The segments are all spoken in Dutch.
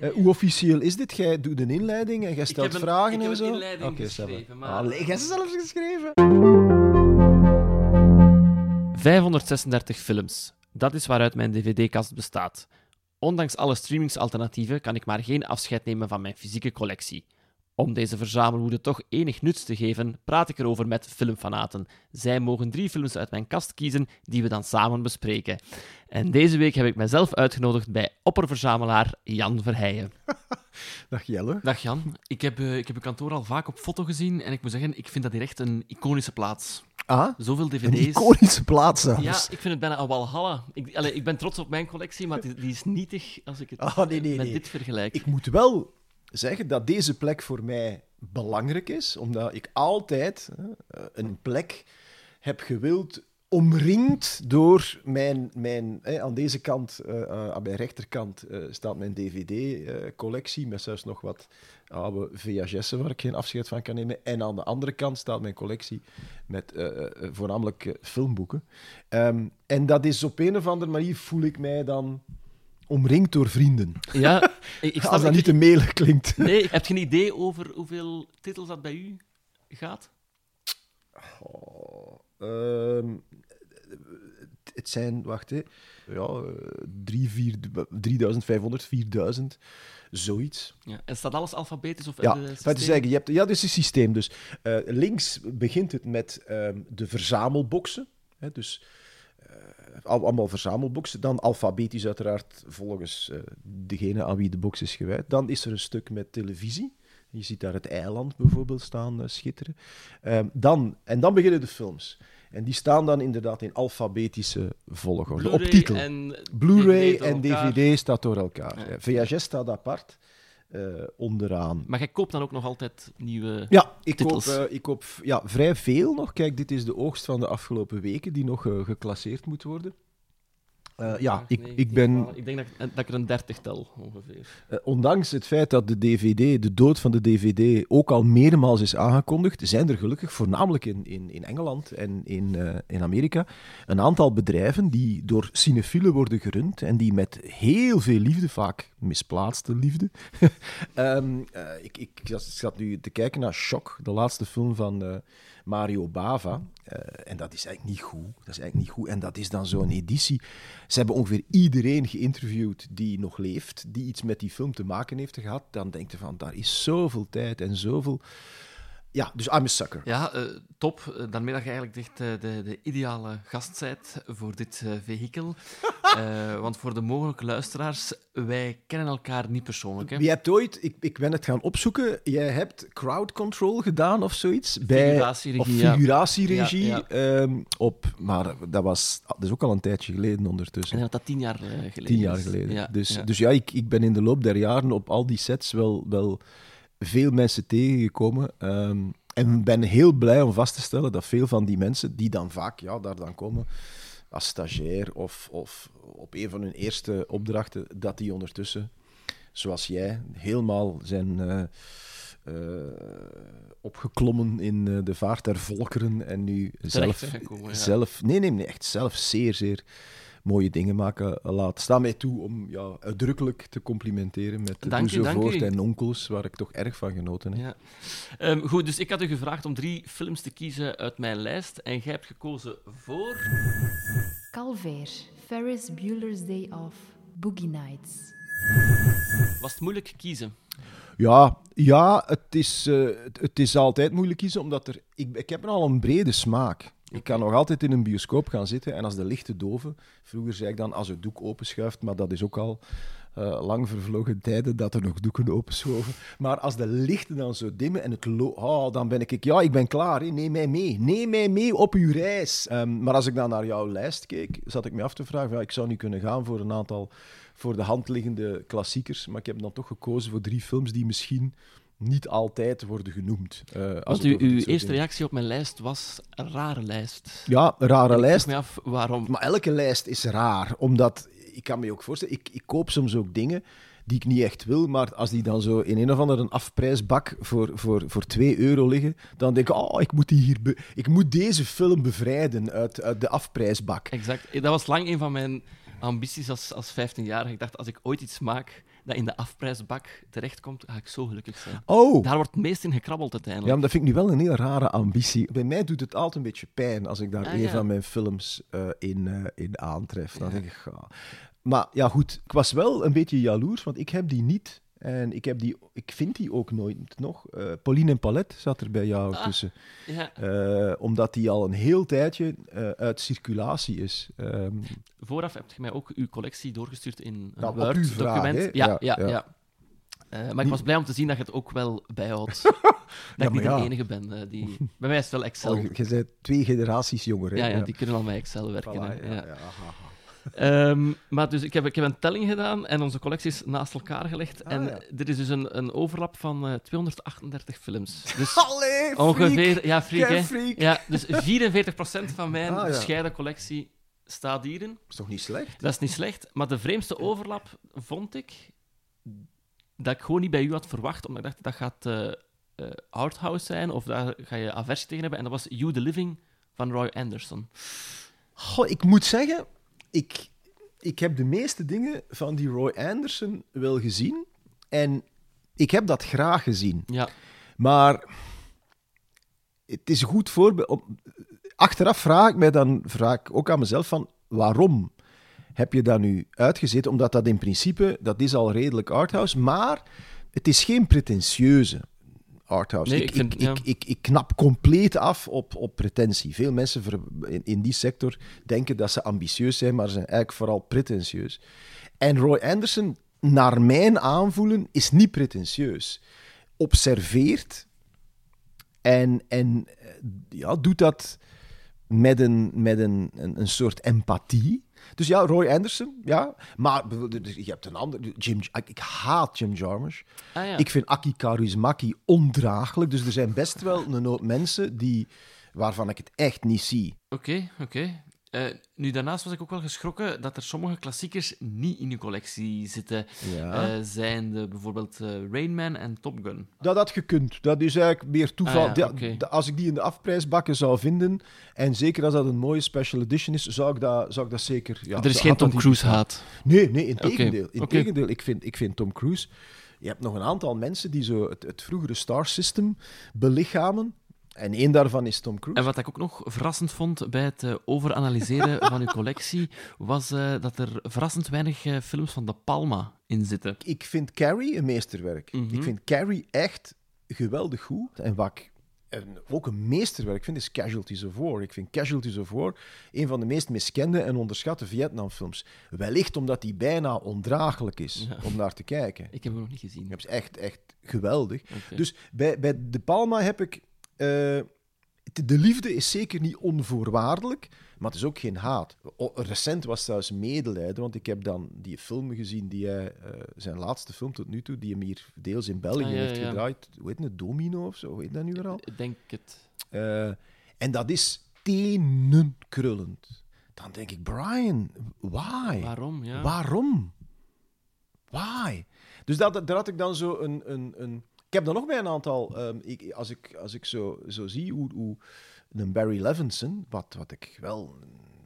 Eh, hoe officieel is dit? Jij doet een inleiding en jij stelt heb een, vragen ik heb en zo? een inleiding geschreven, maar... Ah, jij hebt ze zelfs geschreven? 536 films. Dat is waaruit mijn dvd-kast bestaat. Ondanks alle streamingsalternatieven kan ik maar geen afscheid nemen van mijn fysieke collectie. Om deze verzamelwoede toch enig nuts te geven, praat ik erover met filmfanaten. Zij mogen drie films uit mijn kast kiezen die we dan samen bespreken. En deze week heb ik mezelf uitgenodigd bij opperverzamelaar Jan Verheijen. Dag Jelle. Dag Jan, ik heb, eh, ik heb uw kantoor al vaak op foto gezien en ik moet zeggen, ik vind dat hier echt een iconische plaats. Ah, Zoveel een dvd's. iconische plaats zelfs. Ja, ik vind het bijna een walhalla. Ik, allee, ik ben trots op mijn collectie, maar die, die is nietig als ik het Ah, nee, nee, met nee. dit vergelijk. Ik moet wel zeggen dat deze plek voor mij belangrijk is, omdat ik altijd hè, een plek heb gewild omringd door mijn... mijn aan deze kant, eh, eh, aan mijn rechterkant, eh, staat mijn dvd-collectie, met zelfs nog wat oude VHS'en waar ik geen afscheid van kan nemen. En aan de andere kant staat mijn collectie met eh, eh, voornamelijk eh, filmboeken. Ehm, en dat is op een of andere manier, voel ik mij dan omringd door vrienden. Ja, ik, snap Als dat ik- niet te melig klinkt. Nee, heb je een idee over hoeveel titels dat bij u gaat? Oh, ehm, het- zijn, wacht hè, ja, eh, drie, vier, 3500, 4000, zoiets. Ja. En staat alles alfabetisch? Of Ja, systeem? zeggen, je hebt, ja, dit is een systeem. Dus eh, links begint het met ehm, de verzamelboxen. Hè, dus allemaal verzamelboxen. Dan alfabetisch uiteraard volgens eh, degene aan wie de box is gewijd. Dan is er een stuk met televisie. Je ziet daar het eiland bijvoorbeeld staan eh, schitteren. Ehm, dan, en dan beginnen de films. En die staan dan inderdaad in alfabetische volgorde. Op titel. en Blu-ray en. DVD staat door elkaar. Ja. VHS staat apart eh, onderaan. Maar jij koopt dan ook nog altijd nieuwe... Ja, ik koop, Titels. eh, ik koop ja, vrij veel nog. Kijk, dit is de oogst van de afgelopen weken die nog eh, geclasseerd moet worden. Eh, ja, ik, ik ben, Ik denk dat, ik- dat ik er een dertig tel, ongeveer. eh, ondanks het feit dat de DVD, de dood van de DVD, ook al meermaals is aangekondigd, zijn er gelukkig, voornamelijk in, in, in Engeland en in, eh, in Amerika, een aantal bedrijven die door cinefielen worden gerund en die met heel veel liefde, vaak misplaatste liefde. Ehm, eh, ik, ik, zat- ik zat nu te kijken naar Shock, de laatste film van Mario Bava. Eh, en dat is eigenlijk niet goed. Dat is eigenlijk niet goed. En dat is dan zo'n editie. Ze hebben ongeveer iedereen geïnterviewd die nog leeft, die iets met die film te maken heeft gehad. Dan denk je van, daar is zoveel tijd en zoveel... Ja, dus I'm a sucker. Ja, eh, top. Eh, daarmee dat je eigenlijk echt eh, de, de ideale gast bent voor dit eh, vehikel. Eh, want voor de mogelijke luisteraars, wij kennen elkaar niet persoonlijk. Hè? Je hebt ooit, ik, ik ben het gaan opzoeken, jij hebt crowd control gedaan of zoiets? Bij, Figuratieregie, of ja. figuratieregie. Ja, ehm, op, maar dat, was, dat is ook al een tijdje geleden ondertussen. denk dat dat tien jaar geleden Tien jaar geleden. Ja, dus, ja. dus ja, ik, ik ben in de loop der jaren op al die sets wel, wel veel mensen tegengekomen. ehm, en ben heel blij om vast te stellen dat veel van die mensen, die dan vaak ja, daar dan komen als stagiair of, of op een van hun eerste opdrachten, dat die ondertussen, zoals jij, helemaal zijn eh, eh, opgeklommen in eh, de vaart der volkeren en nu zelf, ja. zelf nee, nee, nee, echt zelf zeer, zeer mooie dingen maken laat. Sta mij toe om ja, uitdrukkelijk te complimenteren met de Dank u, dank Doezevoort u. en onkels, waar ik toch erg van genoten heb. Ja. Ehm, goed, dus ik had u gevraagd om drie films te kiezen uit mijn lijst. En jij hebt gekozen voor... Calvair, Ferris Bueller's Day Off, Boogie Nights. Was het moeilijk kiezen? Ja, ja het, is, eh, het, het is altijd moeilijk kiezen, omdat er, ik, ik heb al een brede smaak. Ik kan nog altijd in een bioscoop gaan zitten en als de lichten doven, vroeger zei ik dan als het doek openschuift, maar dat is ook al eh, lang vervlogen tijden dat er nog doeken openschoven. Maar als de lichten dan zo dimmen en het oh, dan ben ik, ja, ik ben klaar, hè. neem mij mee. Neem mij mee op uw reis. Ehm, maar als ik dan naar jouw lijst keek, zat ik me af te vragen, ja, ik zou nu kunnen gaan voor een aantal voor de hand liggende klassiekers, maar ik heb dan toch gekozen voor drie films die misschien niet altijd worden genoemd. Want het uw, eerste reactie op mijn lijst was een rare lijst. Ja, een rare Ik lijst. vroeg me af waarom. Maar elke lijst is raar, omdat ik kan me ook voorstellen, ik, ik koop soms ook dingen die ik niet echt wil, maar als die dan zo in een of andere afprijsbak voor, voor, voor 2 euro liggen, dan denk ik, oh, ik moet, die hier be- ik moet deze film bevrijden uit, uit de afprijsbak. Exact. Dat was lang een van mijn ambities als, als 15-jarige. Ik dacht, als ik ooit iets maak, dat in de afprijsbak terechtkomt, ga ik zo gelukkig zijn. Oh! Daar wordt het meest in gekrabbeld Ja, uiteindelijk. maar dat vind ik nu wel een heel rare ambitie. Bij mij doet het altijd een beetje pijn als ik daar Ah, een ja. van mijn films eh, in, eh, in aantref. Dan denk ik, ga. Maar ja, goed. Ik was wel een beetje jaloers, want ik heb die niet. En ik, heb die, ik vind die ook nooit nog. Eh, Pauline en Palet zat er bij jou Ah. tussen. Ja. Eh, omdat die al een heel tijdje eh, uit circulatie is. Ehm, Vooraf hebt je mij ook uw collectie doorgestuurd in een vraag, Word-document. Ja, Ja, ja, ja. ja. Maar ik was blij om te zien dat je het ook wel bijhoudt. dat ik niet de enige ben. die... Bij mij is het wel Excel. oh, je bent twee generaties jonger. Hè? ja, ja, die kunnen al met Excel werken. Voilà, Ehm, maar dus ik heb, ik heb een telling gedaan en onze collectie is naast elkaar gelegd. Ah, en ja. er is dus een, een overlap van eh, 238 films. Dus Allee, freak. ongeveer... Ja, freak, Jij hè? freak. Ja, dus 44% van mijn Ah, ja. bescheiden collectie staat hierin. is toch niet slecht? Dat is niet slecht, maar de vreemdste overlap vond ik dat ik gewoon niet bij u had verwacht, omdat ik dacht dat gaat eh, Arthouse zijn of daar ga je aversie tegen hebben. En dat was You the Living van Roy Anderson. Goh, ik moet zeggen, ik, ik heb de meeste dingen van die Roy Anderson wel gezien. En ik heb dat graag gezien. Ja, Maar het is een goed voorbeeld. Achteraf vraag ik mij dan vraag ik ook aan mezelf van waarom heb je dat nu uitgezet? Omdat dat in principe, dat is al redelijk arthouse, maar het is geen pretentieuze arthouse. Nee, ik, ik vind- ik, ja. ik, knap compleet af op, op pretentie. Veel mensen ver- in, in die sector denken dat ze ambitieus zijn, maar ze zijn eigenlijk vooral pretentieus. En Roy Anderson, naar mijn aanvoelen, is niet pretentieus. Observeert en, en eh, ja, doet dat met een, met een, een, een soort empathie. Dus ja, Roy Anderson, ja. Maar bijvoorbeeld, je hebt een ander... Jim, ik, ik haat Jim Jarmusch. ah, ja. Ik vind Aki Kaurismäki ondraaglijk. Dus er zijn best wel een hoop mensen die, waarvan ik het echt niet zie. Oké, oké. Eh, nu, daarnaast was ik ook wel geschrokken dat er sommige klassiekers niet in uw collectie zitten. Ja. Eh, zijn de, bijvoorbeeld eh, Rain Man en Top Gun. Dat had gekund. Dat is eigenlijk meer toeval. Ah ja, Als ik die in de afprijsbakken zou vinden, en zeker als dat een mooie special edition is, zou ik dat, zou ik dat zeker... Ja, er is geen Tom niet Cruise bestaan. haat. Nee, nee, in tegendeel. In tegendeel, ik vind, ik vind Tom Cruise... Je hebt nog een aantal mensen die zo het, het vroegere Star System belichamen. En één daarvan is Tom Cruise. En wat ik ook nog verrassend vond bij het eh, overanalyseren van uw collectie, was eh, dat er verrassend weinig eh, films van De Palma in zitten. Ik vind Carrie een meesterwerk. Mhm. Ik vind Carrie echt geweldig goed. En wat ik en ook een meesterwerk vind, is Casualties of War. Ik vind Casualties of War een van de meest miskende en onderschatte Vietnamfilms. Wellicht omdat die bijna ondraaglijk is Ja. om naar te kijken. Ik heb hem nog niet gezien. Dat is echt, echt geweldig. Dus bij, bij De Palma heb ik... eh, de liefde is zeker niet onvoorwaardelijk, maar het is ook geen haat. Recent was trouwens medelijden, want ik heb dan die film gezien, die hij, eh, zijn laatste film tot nu toe, die hem hier deels in België Ah, ja, heeft ja. gedraaid. Hoe heet het? Domino of zo? Hoe heet dat nu weer al? Ik denk het. Eh, en dat is tenenkrullend. Dan denk ik, Brian, why? Waarom? Ja. Waarom? Why? Dus dat, daar had ik dan zo een... een, een heb dan nog bij een aantal... ehm, ik, als ik, als ik zo, zo zie hoe, hoe een Barry Levinson, wat, wat ik wel...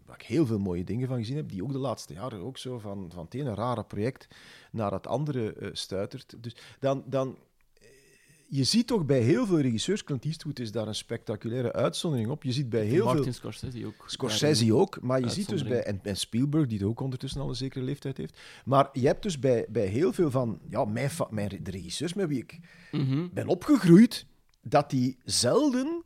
Waar ik heel veel mooie dingen van gezien heb, die ook de laatste jaren ook zo van, van het ene rare project naar het andere eh, stuitert. Dus dan... dan je ziet toch bij heel veel regisseurs, Clint Eastwood is daar een spectaculaire uitzondering op. Je ziet bij heel Martin veel Scorsese ook. Scorsese ook, maar je ziet dus bij, en, en Spielberg, die ook ondertussen al een zekere leeftijd heeft. Maar je hebt dus bij, bij heel veel van ja, mijn, mijn, de regisseurs met wie ik Mhm. ben opgegroeid, dat die zelden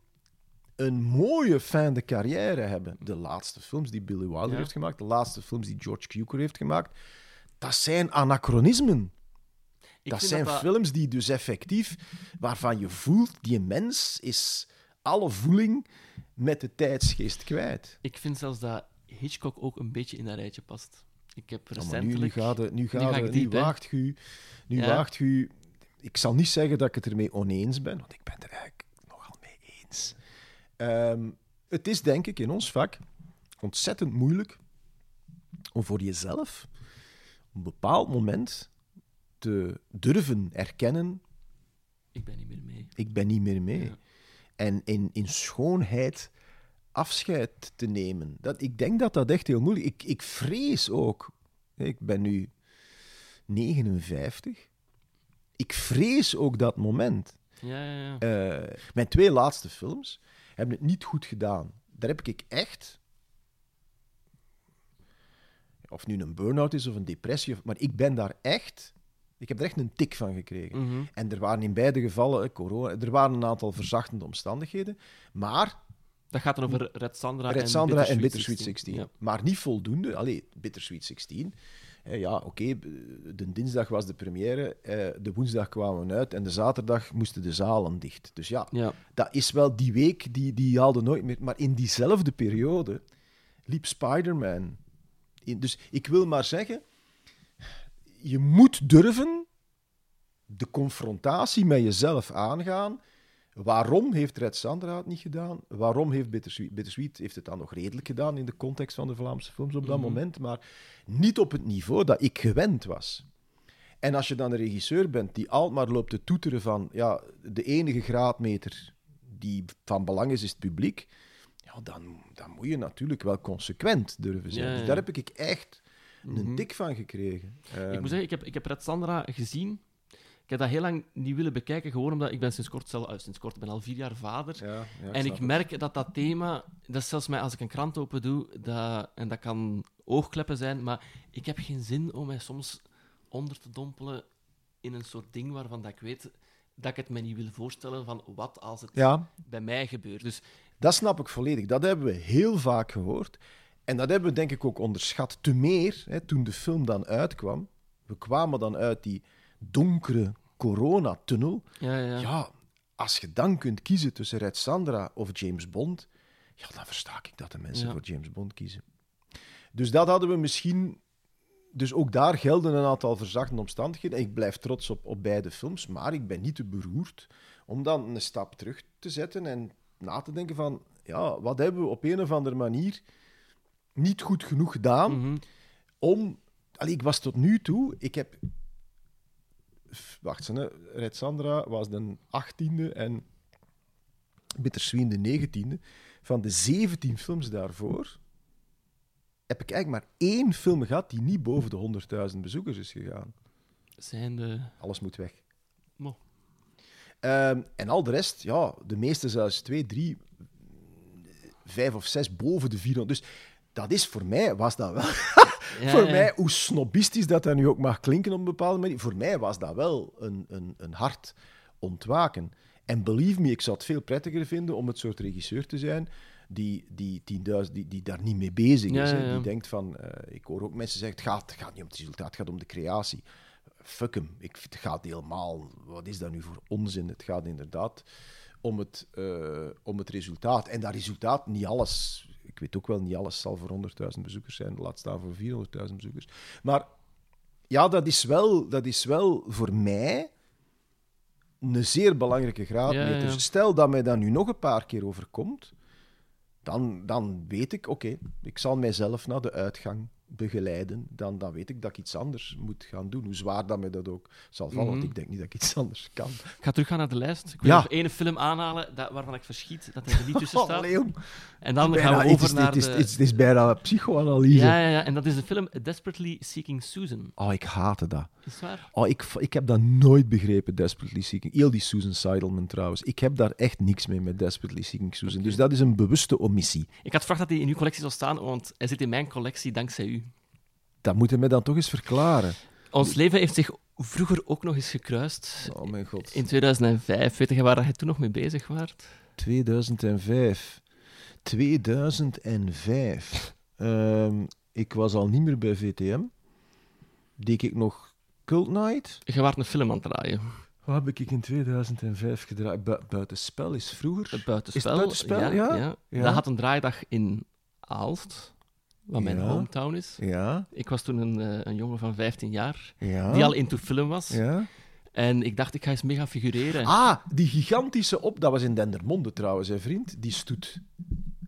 een mooie fin de carrière hebben. De laatste films die Billy Wilder Ja. heeft gemaakt, de laatste films die George Cukor heeft gemaakt, dat zijn anachronismen. Dat zijn dat films die dus effectief, waarvan je voelt, die mens is alle voeling met de tijdsgeest kwijt. Ik vind zelfs dat Hitchcock ook een beetje in dat rijtje past. Ik heb Ja, maar nu, nu, recentelijk... gaat nu, nu waagt u, nu Ja. waagt u. Ik zal niet zeggen dat ik het ermee oneens ben, want ik ben het er eigenlijk nogal mee eens. Ehm, het is denk ik in ons vak ontzettend moeilijk om voor jezelf op een bepaald moment te durven erkennen: Ik ben niet meer mee. ik ben niet meer mee. Ja. En in, in schoonheid afscheid te nemen. Dat, ik denk dat dat echt heel moeilijk is. Ik, ik vrees ook. Ik ben nu 59. Ik vrees ook dat moment. Ja, ja, ja. Eh, mijn twee laatste films hebben het niet goed gedaan. Daar heb ik echt. Of nu een burn-out is of een depressie, maar ik ben daar echt. Ik heb er echt een tik van gekregen. Mhm. En er waren in beide gevallen, eh, corona, er waren een aantal verzachtende omstandigheden. Maar Dat gaat dan over Red Sandra, Red en Sandra Bittersweet en Bittersweet 16. Ja. Maar niet voldoende. Allee, Bittersweet 16. Eh, ja, oké, de dinsdag was de première, eh, de woensdag kwamen we uit en de zaterdag moesten de zalen dicht. Dus ja, Ja. dat is wel die week, die, die haalde nooit meer. Maar in diezelfde periode liep Spider-Man. Dus ik wil maar zeggen, je moet durven de confrontatie met jezelf aangaan. Waarom heeft Red Sandra het niet gedaan? Waarom heeft Bittersweet, Bittersweet heeft het dan nog redelijk gedaan in de context van de Vlaamse films op dat Mhm. moment, maar niet op het niveau dat ik gewend was. En als je dan een regisseur bent die altijd maar loopt te toeteren van ja, de enige graadmeter die van belang is, is het publiek, ja, dan, dan moet je natuurlijk wel consequent durven zijn. Ja, Dus daar heb ik echt een Mhm. tik van gekregen. Ik Ehm, moet zeggen, ik heb, ik heb Red Sandra gezien. Ik heb dat heel lang niet willen bekijken, gewoon omdat ik ben sinds kort, zelf, eh, sinds kort ik ben al vier jaar vader. ja, ja, en ik het. merk dat dat thema, dat is zelfs mij als ik een krant open doe, dat, en dat kan oogkleppen zijn, maar ik heb geen zin om mij soms onder te dompelen in een soort ding waarvan dat ik weet dat ik het me niet wil voorstellen van wat als het Ja, bij mij gebeurt. Dus Dat snap ik volledig. Dat hebben we heel vaak gehoord. En dat hebben we denk ik ook onderschat. Te meer, hè, toen de film dan uitkwam. We kwamen dan uit die donkere coronatunnel. ja, ja. Ja, als je dan kunt kiezen tussen Red Sandra of James Bond, ja, dan versta ik dat de mensen Ja. voor James Bond kiezen. Dus dat hadden we misschien... Dus ook daar gelden een aantal verzachtende omstandigheden. En ik blijf trots op, op beide films, maar ik ben niet te beroerd om dan een stap terug te zetten en na te denken van, ja, wat hebben we op een of andere manier niet goed genoeg gedaan Mhm. om... Allee, ik was tot nu toe... Ik heb... Wacht, eens, hè. Red Sandra was de 18e en Bittersweet de 19e. Van de 17 films daarvoor heb ik eigenlijk maar één film gehad die niet boven de 100.000 bezoekers is gegaan. Zijn de... Alles moet weg. Mo. Ehm, en al de rest, ja, de meeste zelfs twee, drie, vijf of zes boven de 400. Dus dat is voor mij, was dat wel Ja, voor ja. mij, hoe snobistisch dat dat nu ook mag klinken op een bepaalde manier, voor mij was dat wel een, een, een hard ontwaken. En believe me, ik zou het veel prettiger vinden om het soort regisseur te zijn die, die, 10.000 die, die daar niet mee bezig is. Ja. Die denkt van, eh, ik hoor ook mensen zeggen, het gaat, het gaat niet om het resultaat, het gaat om de creatie. Fuck hem, ik, het gaat helemaal, wat is dat nu voor onzin? Het gaat inderdaad om het, eh, om het resultaat. En dat resultaat, niet alles, ik weet ook wel, niet alles zal voor 100.000 bezoekers zijn, laat staan voor 400.000 bezoekers. Maar ja, dat is wel, dat is wel voor mij een zeer belangrijke graadmeter. Ja, ja. Dus stel dat mij dat nu nog een paar keer overkomt, dan, dan weet ik, oké, ik zal mijzelf naar de uitgang begeleiden. Dan, dan weet ik dat ik iets anders moet gaan doen. Hoe zwaar dat mij dat ook zal vallen, want Mhm. ik denk niet dat ik iets anders kan. Ik ga teruggaan naar de lijst. Ik wil Ja. nog één film aanhalen dat, waarvan ik verschiet dat er niet tussen staat. Jong. En dan Bijna- gaan we het over is, naar het de... het is, bijna psychoanalyse. Ja, ja, ja, en dat is de film Desperately Seeking Susan. Oh, ik haatte dat. Is waar? Oh, ik, ik heb dat nooit begrepen, Desperately Seeking. Heel die Susan Seidelman trouwens. Ik heb daar echt niks mee met Desperately Seeking Susan. Dus dat is een bewuste omissie. Ik had verwacht dat hij in uw collectie zou staan, want hij zit in mijn collectie dankzij u. Dat moet je mij dan toch eens verklaren. Ons leven heeft zich vroeger ook nog eens gekruist. Oh mijn god. In 2005. Weet je waar jij toen nog mee bezig waart? 2005. 2005. Ehm, ik was al niet meer bij VTM. Deed ik nog Cult Night? Je waart een film aan het draaien. Wat heb ik in 2005 gedraaid? Bu- buitenspel is vroeger. Het buitenspel. Is het buitenspel? Ja, Ja? Ja. Dat had een draaidag in Aalst, wat mijn Ja. hometown is. Ja, Ik was toen een, eh, een jongen van 15 jaar, ja. die al into film was. Ja. En ik dacht, ik ga eens mee gaan figureren. Ah, die gigantische op... Dat was in Dendermonde trouwens, hè, vriend. Die stoet.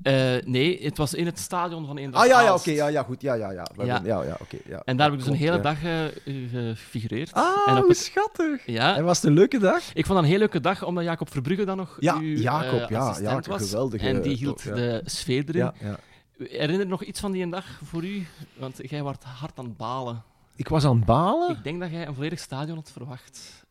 Eh, nee, het was in het stadion van Eenders Ah, ja, ja, oké. ja, ja, goed. Ja, ja, ja. Ja. ja, ja, oké. ja. En daar heb ik dus een hele dag eh, gefigureerd. Ah, en op hoe het- schattig. Ja, En was het een leuke dag? ik vond dat een heel leuke dag, omdat Jacob Verbrugge dan nog Ja, uw Jacob, ja, Jacob, was. geweldige, En die hield de sfeer erin. Ja, ja. Herinner je nog iets van die dag voor u? Want jij was hard aan het balen. Ik was aan het balen. Ik denk dat jij een volledig stadion had verwacht.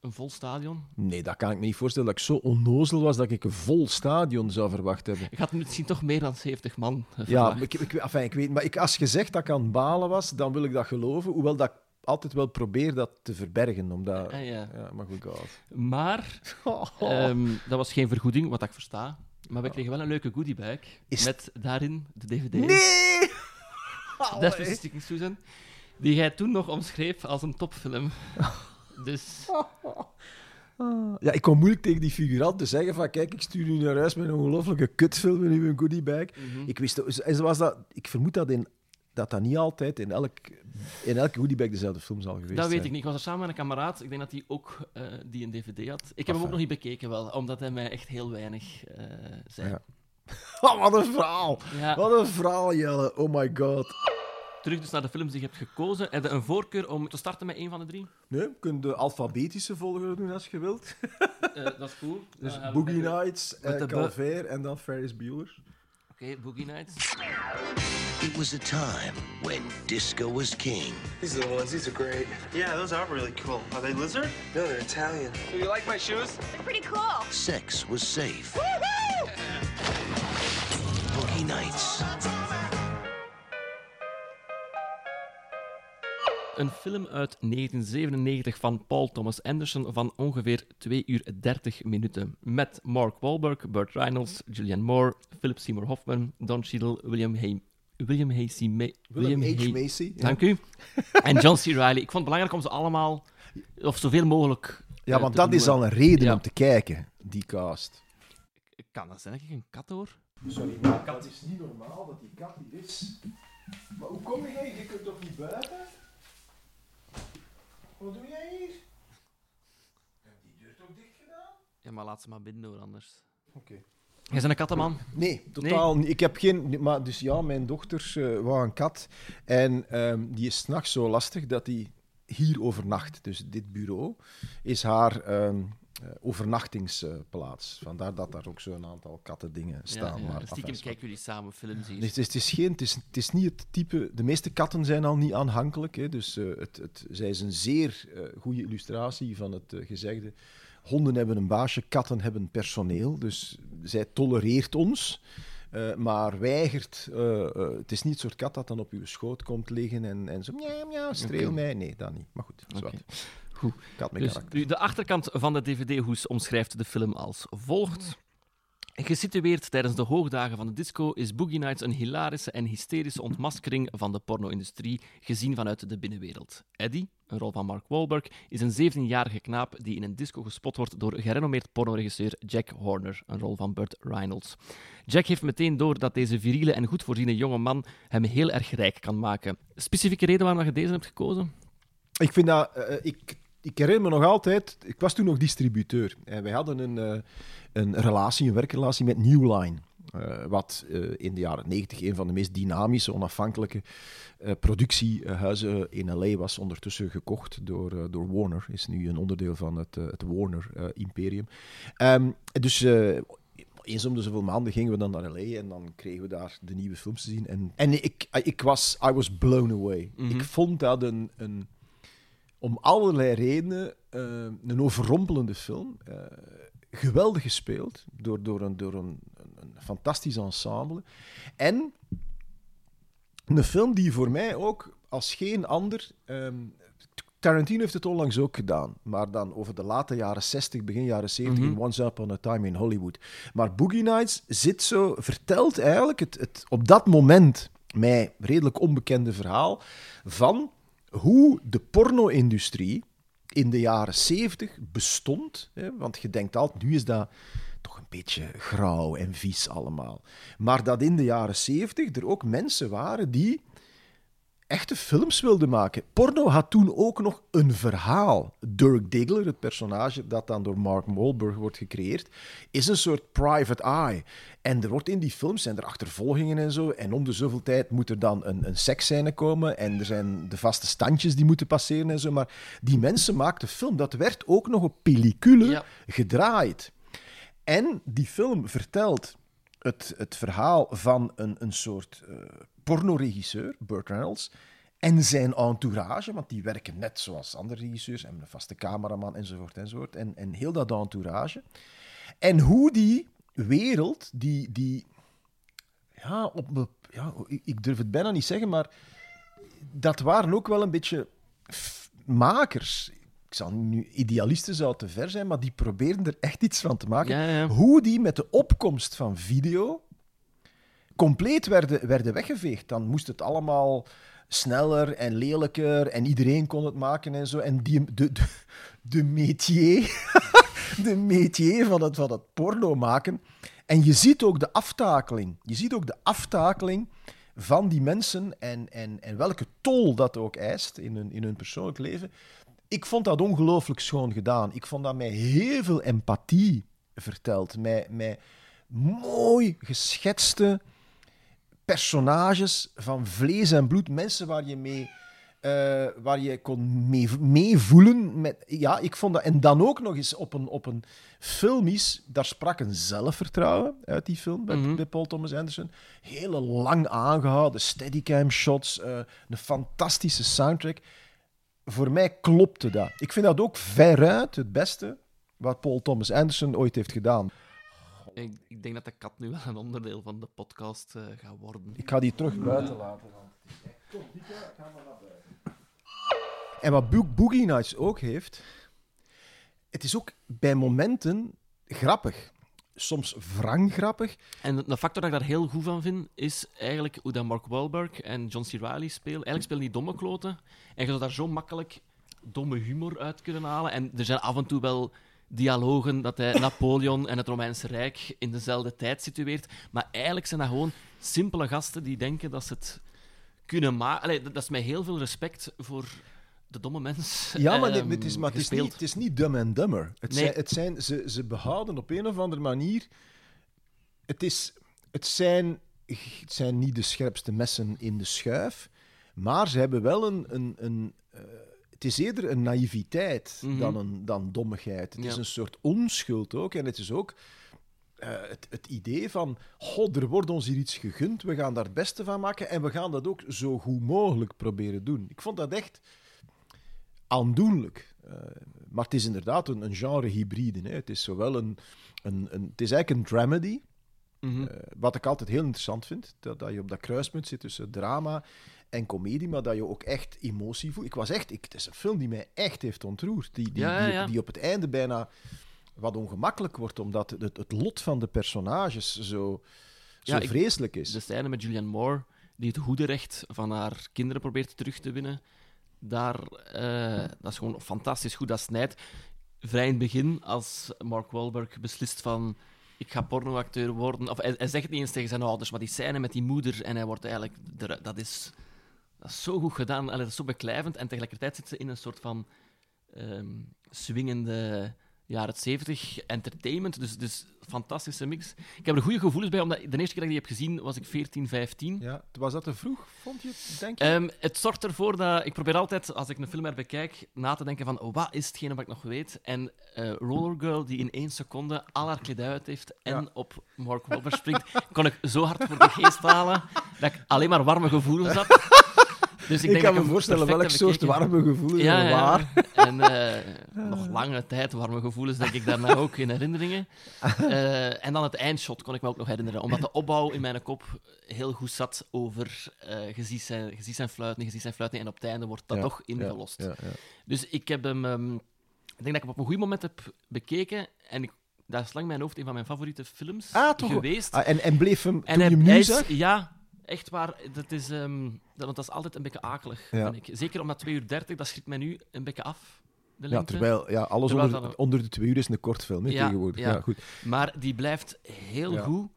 Een vol stadion. Nee, dat kan ik me niet voorstellen. Dat ik zo onnozel was dat ik een vol stadion zou verwacht hebben. Ik had misschien toch meer dan 70 man Ja, verwacht. maar ik, ik, enfin, ik weet, maar ik, als je zegt dat ik aan het balen was, dan wil ik dat geloven. Hoewel dat ik altijd wel probeer dat te verbergen. Omdat, Ah, ja. ja, maar goed, God. Maar ehm, dat was geen vergoeding, wat ik versta. Maar we kregen wel een leuke goodiebag. Is- Met daarin de DVD. Nee! Death Sticking Susan. Die jij toen nog omschreef als een topfilm. Dus Ja, ik kon moeilijk tegen die figurant te zeggen van kijk, ik stuur u naar huis met een ongelofelijke kutfilm in uw goodiebag. Mhm. Ik wist, zoals dat, ik vermoed dat, in, dat dat niet altijd in, elk, in elke goodiebag dezelfde film zal geweest dat weet zijn. ik niet. Ik was er samen met een kameraad. Ik denk dat hij ook eh, die een DVD had. Ik heb hem ook nog niet bekeken wel, omdat hij mij echt heel weinig eh, zei. Ja. Oh, wat een verhaal! Ja. Wat een verhaal, Jelle. Oh my god. Terug dus naar de films die je hebt gekozen. Heb je een voorkeur om te starten met een van de drie? Nee, je kunt de alfabetische volgorde doen als je wilt. Eh, dat is cool. Dus Boogie Nights, Calvair en dan Ferris Bueller. Oké, Boogie Nights. It was a time when disco was king. These are the ones. These are great. Yeah, those are really cool. Are they lizard? No, they're Italian. Do you like my shoes? They're pretty cool. Sex was safe. Boogie Nights. Een film uit 1997 van Paul Thomas Anderson van ongeveer 2 uur 30 minuten. Met Mark Wahlberg, Burt Reynolds, Julianne Moore, Philip Seymour Hoffman, Don Cheadle, William, Hay William. Ma- Willem H. Hay- Macy. ja. Dank u. En John C. Reilly. Ik vond het belangrijk om ze allemaal, of zoveel mogelijk... Ja, eh, want te dat is al een reden Ja. om te kijken, die cast. Kan dat zijn dat ik een kat hoor? Sorry, maar dat is niet normaal dat die kat hier is. Maar hoe kom jij? Je kunt toch niet buiten? Wat doe jij hier? Heb die deur toch dicht gedaan? Ja, maar laat ze maar binnen hoor, anders. Oké. Jij bent een kattenman? Nee, totaal niet. Ik heb geen... Maar dus ja, mijn dochter eh wou een kat. En ehm, die is s'nachts zo lastig dat die hier overnacht. Dus dit bureau is haar ehm, eh, overnachtingsplaats. Vandaar dat daar ook zo'n aantal kattendingen staan. ja, ja. Maar, Stiekem kijken jullie samen films hier. Het is, het, is geen, het, is, het is niet het type... De meeste katten zijn al niet aanhankelijk. Hè, dus eh, het, het, zij is een zeer eh, goede illustratie van het gezegde. Honden hebben een baasje, katten hebben personeel. Dus zij tolereert ons, maar weigert... het is niet het soort kat dat dan op uw schoot komt liggen en, en zo... Mjau, mjau, streel mij. Nee, dat niet. Maar goed, zwart. Goed. Kat met Dus karakter. nu, de achterkant van de DVD-hoes omschrijft de film als volgt. Gesitueerd tijdens de hoogdagen van de disco is Boogie Nights een hilarische en hysterische ontmaskering van de porno-industrie, gezien vanuit de binnenwereld. Eddie, een rol van Mark Wahlberg, is een 17-jarige knaap die in een disco gespot wordt door gerenommeerd pornoregisseur Jack Horner, een rol van Burt Reynolds. Jack heeft meteen door dat deze viriele en goed voorziene jonge man hem heel erg rijk kan maken. Specifieke reden waarom je deze hebt gekozen? Ik vind dat... eh, ik, ik herinner me nog altijd... Ik was toen nog distributeur. En wij hadden een, eh, een relatie, een werkrelatie met Newline. eh, wat eh, in de jaren 90 een van de meest dynamische, onafhankelijke eh, productiehuizen in LA was. Ondertussen gekocht door, door Warner. Is nu een onderdeel van het, het Warner-imperium. dus... eh, eens om de zoveel maanden gingen we dan naar LA en dan kregen we daar de nieuwe films te zien. En, en ik, ik was, I was blown away. Mhm. Ik vond dat een, een om allerlei redenen eh, een overrompelende film. Eh, geweldig gespeeld door, door, een, door een, een, fantastisch ensemble. En een film die voor mij ook als geen ander. ehm, Tarantino heeft het onlangs ook gedaan, maar dan over de late jaren 60, begin jaren 70 Mhm. in Once Upon a Time in Hollywood. Maar Boogie Nights zit zo, vertelt eigenlijk het, het op dat moment mij redelijk onbekende verhaal van hoe de porno-industrie in de jaren 70 bestond. Hè, want je denkt altijd, nu is dat toch een beetje grauw en vies allemaal. Maar dat in de jaren 70 er ook mensen waren die echte films wilden maken. Porno had toen ook nog een verhaal. Dirk Diggler, het personage dat dan door Mark Wahlberg wordt gecreëerd, is een soort private eye. En er wordt in die films zijn er achtervolgingen en zo. En om de zoveel tijd moet er dan een, een seksscène komen. En er zijn de vaste standjes die moeten passeren en zo. Maar die mensen maakten film. Dat werd ook nog op pellicule Ja. gedraaid. En die film vertelt het, het verhaal van een, een soort eh pornoregisseur, Burt Reynolds, En zijn entourage, want die werken net zoals andere regisseurs, en een vaste cameraman enzovoort enzovoort. En, en heel dat entourage. En hoe die wereld, die, die ja, op, ja, ik- durf het bijna niet zeggen, maar dat waren ook wel een beetje makers. Ik zal nu idealisten zou te ver zijn, maar die probeerden er echt iets van te maken. Ja, ja. Hoe die met de opkomst van video compleet werden, werden weggeveegd. Dan moest het allemaal sneller en lelijker en iedereen kon het maken en zo. En die, de, de, de métier, de métier van het, van het porno maken. En je ziet ook de aftakeling. Je ziet ook de aftakeling van die mensen en, en, en welke tol dat ook eist in hun, in hun persoonlijk leven. Ik vond dat ongelooflijk schoon gedaan. Ik vond dat mij heel veel empathie verteld. Mij, mij mooi geschetste personages van vlees en bloed. Mensen waar je mee... eh, waar je kon mee, mee voelen. Met, ja, ik vond dat. En dan ook nog eens op een, op een filmisch. Daar sprak een zelfvertrouwen uit die film bij, Mhm. bij Paul Thomas Anderson. Hele lang aangehouden steadicam shots. eh, een fantastische soundtrack. Voor mij klopte dat. Ik vind dat ook veruit het beste wat Paul Thomas Anderson ooit heeft gedaan. Ik, ik denk dat de kat nu wel een onderdeel van de podcast eh, gaat worden. Ik ga die terug buiten laten. En wat Bo- Boogie Nights ook heeft, het is ook bij momenten grappig. Soms wrang grappig. En de factor dat ik daar heel goed van vind, is eigenlijk hoe dat Mark Wahlberg en John C. Spelen. Eigenlijk spelen die domme kloten. En je zou daar zo makkelijk domme humor uit kunnen halen. En er zijn af en toe wel dialogen dat hij Napoleon en het Romeinse Rijk in dezelfde tijd situeert. Maar eigenlijk zijn dat gewoon simpele gasten die denken dat ze het kunnen maken. Dat is met heel veel respect voor de domme mens. Ja, maar, ehm, het, is, maar het, is niet, het is niet Dumb and Dumber. Het Nee. zijn, het zijn, ze, ze behouden op een of andere manier... Het, is, het, zijn, het zijn niet de scherpste messen in de schuif, maar ze hebben wel een... een, een eh, het is eerder een naïviteit Mhm. dan, een, dan dommigheid. Het is een soort onschuld ook. En het is ook eh, het, het idee van... God, er wordt ons hier iets gegund, we gaan daar het beste van maken en we gaan dat ook zo goed mogelijk proberen doen. Ik vond dat echt aandoenlijk. Eh, maar het is inderdaad een, een genre hybride. Hè. Het is zowel een, een, een... Het is eigenlijk een dramedy, Mhm. eh, wat ik altijd heel interessant vind, dat, dat je op dat kruispunt zit tussen drama en comedie, maar dat je ook echt emotie voelt. Ik was echt... Ik, het is een film die mij echt heeft ontroerd. Die, die, Ja, ja, die, ja. die op het einde bijna wat ongemakkelijk wordt, omdat het, het lot van de personages zo, zo ik- vreselijk is. De scène met Julianne Moore, die het hoederecht van haar kinderen probeert terug te winnen, daar, eh, dat is gewoon fantastisch goed. Dat snijdt vrij in het begin, als Mark Wahlberg beslist van ik ga pornoacteur worden. Of hij, zegt het niet eens tegen zijn ouders, maar die scène met die moeder en hij wordt eigenlijk... Dat is, dat is zo goed gedaan. Allee, dat is zo beklijvend. En tegelijkertijd zit ze in een soort van ehm swingende jaren 70 entertainment. Dus, dus fantastische mix. Ik heb er goede gevoelens bij, omdat de eerste keer dat ik die heb gezien was ik 14, 15. Ja, was dat te vroeg, vond je, denk je? Ehm, het zorgt ervoor dat ik probeer altijd, als ik een film herbekijk, na te denken van wat is hetgene wat ik nog weet. En eh Roller Girl, die in één seconde al haar kledij uit heeft en Ja. op Mark Wahlberg springt, kon ik zo hard voor de geest halen dat ik alleen maar warme gevoelens had. Dus ik, kan me voorstellen welk soort warme gevoelens Ja, er ja. En eh, nog lange tijd warme gevoelens, denk ik daarna ook in herinneringen. Eh, en dan het eindshot kon ik me ook nog herinneren, omdat de opbouw in mijn kop heel goed zat over eh je, ziet zijn, je ziet zijn fluiten, je ziet zijn fluiten, en op het einde wordt dat Ja, toch ingelost. Dus ik heb hem... ehm, ik denk dat ik hem op een goed moment heb bekeken en ik, dat is lang mijn hoofd een van mijn favoriete films Ah, toch? geweest. Ah, en, en bleef hem, En toen je hem nu zag... Ja, echt waar. Dat is, ehm, dat, want dat is altijd een beetje akelig, Ja. vind ik. Zeker omdat 2 uur 30, dat schrikt mij nu een beetje af. De Ja, terwijl ja, alles Terwijl onder, onder de twee uur is een kort film hè, Ja, tegenwoordig. Ja. ja. goed. Maar die blijft heel goed.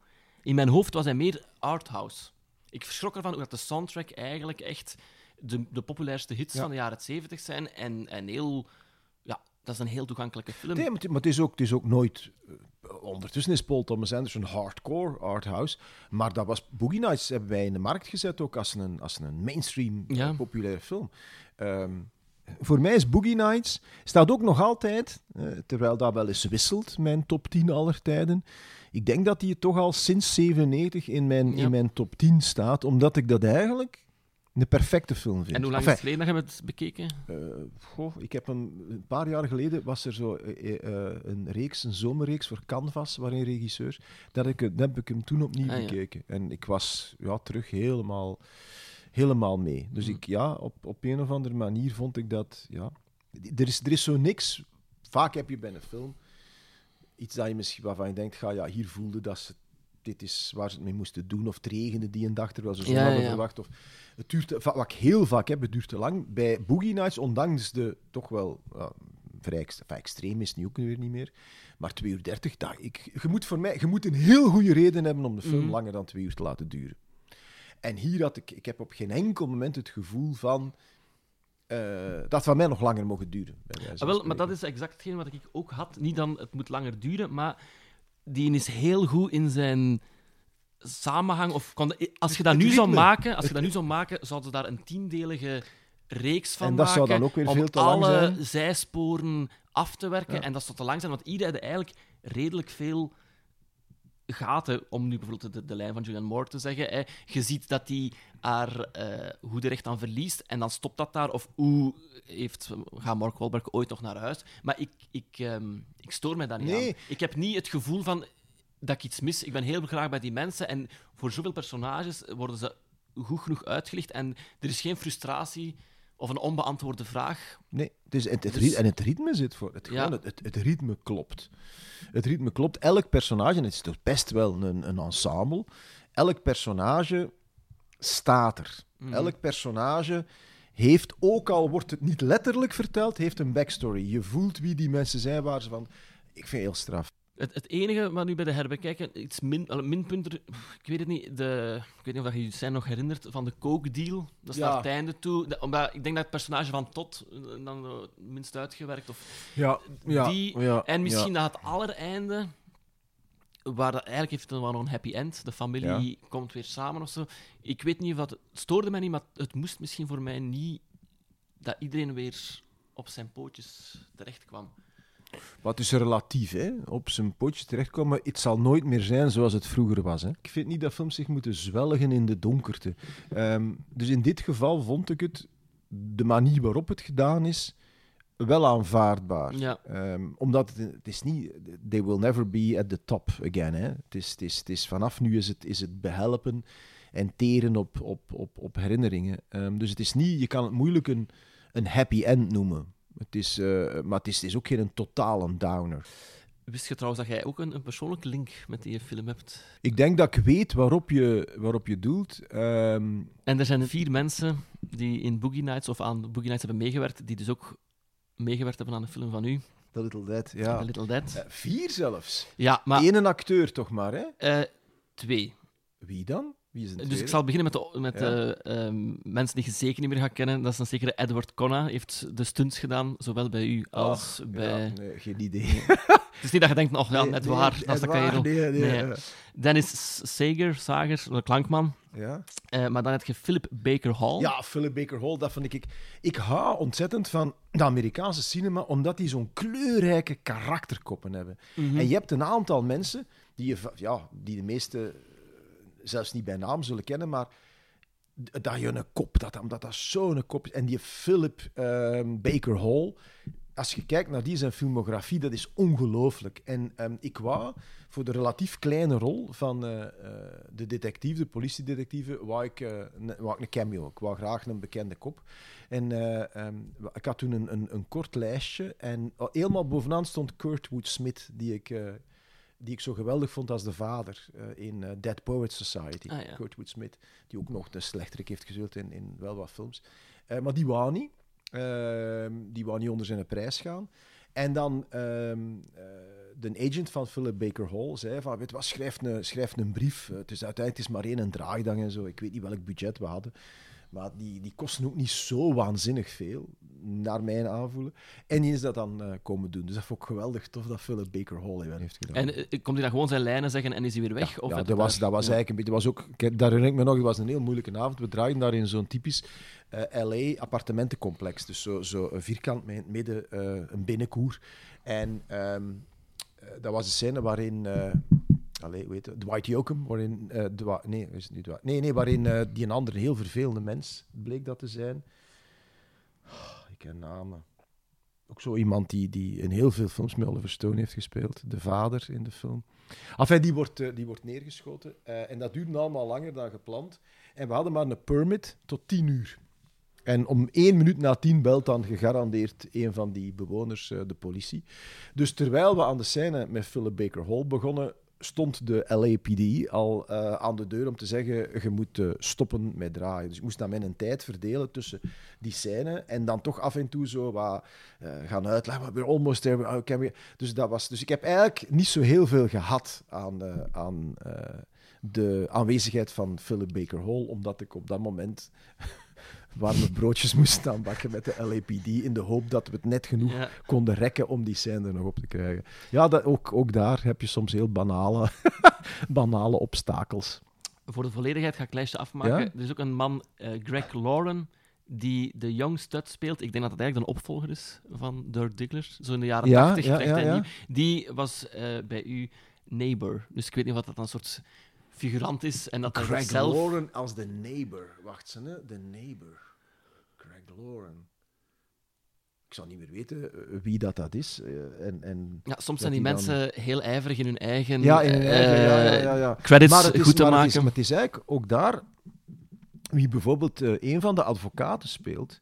In mijn hoofd was hij meer arthouse. Ik verschrok ervan hoe dat de soundtrack eigenlijk echt de, de populairste hits van de jaren 70 zijn. En, en heel... Ja, dat is een heel toegankelijke film. Nee, maar het, maar het is ook, het is ook nooit... eh, Ondertussen is Paul Thomas Anderson hardcore arthouse. Maar dat was Boogie Nights hebben wij in de markt gezet ook als een, als een mainstream eh, populaire film. Ehm, voor mij is Boogie Nights staat ook nog altijd, eh, terwijl dat wel eens wisselt, mijn top 10 aller tijden. Ik denk dat die toch al sinds 97 in mijn, Ja. in mijn top 10 staat, omdat ik dat eigenlijk een perfecte film vind. En hoe lang is Enfin, het geleden dat je het bekeken? goh, ik heb hem een paar jaar geleden was er zo eh, eh, een reeks, een zomerreeks voor Canvas, waarin regisseur. Dat ik, dat heb ik hem toen opnieuw Ah, ja. bekeken. En ik was ja, terug helemaal, helemaal mee. Dus Mm. ik, ja, op, op een of andere manier vond ik dat. Ja, er, is, er is zo niks. Vaak heb je bij een film iets dat je misschien waarvan je denkt: ga, ja, hier voelde dat ze. Dit is waar ze het mee moesten doen. Of het regende die een dag terwijl ze zon Ja, hadden ja. verwacht. Of het duurt, wat ik heel vaak heb, het duurt te lang. Bij Boogie Nights, ondanks de toch wel vrij enfin, extreem is nu ook weer niet meer. Maar 2 uur 30, dat, ik, je moet voor mij je moet een heel goede reden hebben om de film Mhm. langer dan 2 uur te laten duren. En hier had ik, ik heb op geen enkel moment het gevoel van eh, dat van mij nog langer mogen duren. bij Ah, wel, maar dat is exact hetgeen wat ik ook had. Niet dan het moet langer duren, maar die is heel goed in zijn samenhang. Of kon, als je dat nu zou maken, als je dat nu zou maken, zouden ze daar een tiendelige reeks van En dat maken. zou dan ook weer om veel te lang alle zijn. zijsporen af te werken. Ja. En dat zou te lang zijn, want iedereen had eigenlijk redelijk veel gaten, om nu bijvoorbeeld de, de lijn van Julianne Moore te zeggen. Hè. Je ziet dat hij haar eh hoederecht aan verliest en dan stopt dat daar. Of hoe heeft, gaat Mark Wahlberg ooit nog naar huis? Maar ik, ik, ehm, ik stoor mij daar niet Nee. aan. Ik heb niet het gevoel van dat ik iets mis. Ik ben heel graag bij die mensen en voor zoveel personages worden ze goed genoeg uitgelicht en er is geen frustratie of een onbeantwoorde vraag. Nee, het het, het, Dus- en het ritme zit voor. Het, gewoon, het, het, het ritme klopt. Het ritme klopt. Elk personage, en het is toch best wel een, een ensemble, elk personage staat er. Mhm. Elk personage heeft, ook al wordt het niet letterlijk verteld, heeft een backstory. Je voelt wie die mensen zijn waar ze van. Ik vind het heel straf. Het, het enige wat nu bij de herbekijken iets min, wel, minpunten, ik weet het niet, de, ik weet niet of je je zijn nog herinnert van de Coke deal. Dat is Ja. naar het einde toe. De- omdat ik denk dat het personage van Todd eh, dan eh, minst uitgewerkt of Ja, die en misschien dat het allereinde waar dat eigenlijk heeft het wel nog een happy end. De familie komt weer samen of zo. Ik weet niet of dat het stoorde mij niet, maar het moest misschien voor mij niet dat iedereen weer op zijn pootjes terecht kwam. Wat is relatief, hè? Op zijn pootje terechtkomen. Het zal nooit meer zijn zoals het vroeger was. Hè? Ik vind niet dat films zich moeten zwelgen in de donkerte. Ehm, dus in dit geval vond ik het, de manier waarop het gedaan is, wel aanvaardbaar. Ja. Ehm, omdat het, het is niet... They will never be at the top again. Hè? Het, is, het, is, het is vanaf nu is het, is het behelpen en teren op, op, op, op herinneringen. Ehm, dus het is niet... Je kan het moeilijk een, een happy end noemen. Het is, eh, maar het is, het is ook geen totale downer. Wist je trouwens dat jij ook een, een persoonlijke link met die film hebt? Ik denk dat ik weet waarop je, waarop je doelt. Ehm, En er zijn vier mensen die in Boogie Nights of aan Boogie Nights hebben meegewerkt, die dus ook meegewerkt hebben aan de film van u, The Little Dead, ja. The Little Dead. Eh, vier zelfs. Ja, maar Eén een acteur toch maar, hè? eh, twee. Wie dan? Wie is een Dus ik zal beginnen met, de, met Ja. de ehm, mensen die je zeker niet meer gaat kennen. Dat is een zekere Edward Conna. heeft de stunts gedaan, zowel bij u als bij... Ja, nee, geen idee. Het is niet dat je denkt, oh ja, Nee, net waar, dat is de kerel. nee, eh, Dennis Sager, Sager, de klankman. Ja. Eh, maar dan heb je Philip Baker Hall. ja, Philip Baker Hall, dat vind ik... Ik hou ontzettend van de Amerikaanse cinema, omdat die zo'n kleurrijke karakterkoppen hebben. Mhm. En je hebt een aantal mensen die, je, ja, die de meeste eh, zelfs niet bij naam zullen kennen, maar dat je een kop, dat, omdat dat zo'n kop is. En die Philip ehm, Baker Hall, als je kijkt naar die zijn filmografie, dat is ongelooflijk. En ehm, ik wou voor de relatief kleine rol van eh, eh, de detectief, de politiedetectieve, wou ik, eh, een, ik een cameo. Ik wou graag een bekende kop. En eh, ehm, ik had toen een, een, een kort lijstje en oh, helemaal bovenaan stond Kurtwood Smith, die ik, die ik zo geweldig vond als de vader eh, in eh, Dead Poets Society. Ah, ja. Kurtwood Smith, die ook nog de slechterik heeft gespeeld in, in wel wat films. Eh, maar die wou niet. Ehm, die wou niet onder zijn prijs gaan. En dan ehm, eh, de agent van Philip Baker Hall zei van, weet wat, schrijf een, schrijf een brief. Het is uiteindelijk het is maar één een draaidag en zo. Ik weet niet welk budget we hadden. Maar die, die kosten ook niet zo waanzinnig veel, naar mijn aanvoelen. En die is dat dan eh, komen doen. Dus dat vond ik geweldig tof dat Philip Baker Hall heeft gedaan. En eh, komt hij dan gewoon zijn lijnen zeggen en is hij weer weg? of Ja, dat was, dat was ja. eigenlijk een beetje. Dat was ook, daar herinner ik me nog, het was een heel moeilijke avond. We draaiden daar in zo'n typisch eh, LA-appartementencomplex. Dus zo, zo een vierkant met in het midden een binnenkoer. En ehm, eh, dat was een scène waarin Allee, het? Dwight Yoakam, waarin... eh, Dwa- nee, is het niet Dwight? Nee, nee, waarin eh, die een andere heel vervelende mens bleek dat te zijn. Oh, ik ken namen. Ook zo iemand die, die in heel veel films met Oliver Stone heeft gespeeld. De vader in de film. Enfin, die wordt, eh, die wordt neergeschoten. En dat duurde allemaal langer dan gepland. En we hadden maar een permit tot tien uur. En om één minuut na tien belt dan gegarandeerd een van die bewoners de politie. Dus terwijl we aan de scène met Philip Baker Hall begonnen, stond de LAPD al eh, aan de deur om te zeggen: je moet eh, stoppen met draaien. Dus ik moest dan mijn tijd verdelen tussen die scène en dan toch af en toe zo wat eh, gaan uitleggen. "We're almost there. Can we-" Dus, dat was, dus ik heb eigenlijk niet zo heel veel gehad aan, aan de aanwezigheid van Philip Baker Hall, omdat ik op dat moment warme broodjes moest staan bakken met de LAPD in de hoop dat we het net genoeg Ja. konden rekken om die scène er nog op te krijgen. Ja, dat, ook, ook daar heb je soms heel banale, banale obstakels. Voor de volledigheid ga ik het lijstje afmaken. Ja? Er is ook een man, eh, Greg Lauren, die de Young Stud speelt. Ik denk dat het eigenlijk een opvolger is van Dirk Diggler. Zo in de jaren Ja, 80 ja, vecht ja, hij ja. nieuw. Die was eh, bij u neighbor. Dus ik weet niet wat dat een soort figurant is. En dat hij zichzelf... Lauren als de neighbor. Wacht ze, hè? De neighbor. Greg Lauren. Ik zou niet meer weten eh, wie dat, dat is. eh, en, en... Ja, soms zijn die die dan- mensen heel ijverig in hun eigen, Ja, in hun eigen, eh, ja, ja, ja, ja. credits maar het is, goed te maar maken. Het is, maar het is eigenlijk ook daar wie bijvoorbeeld een van de advocaten speelt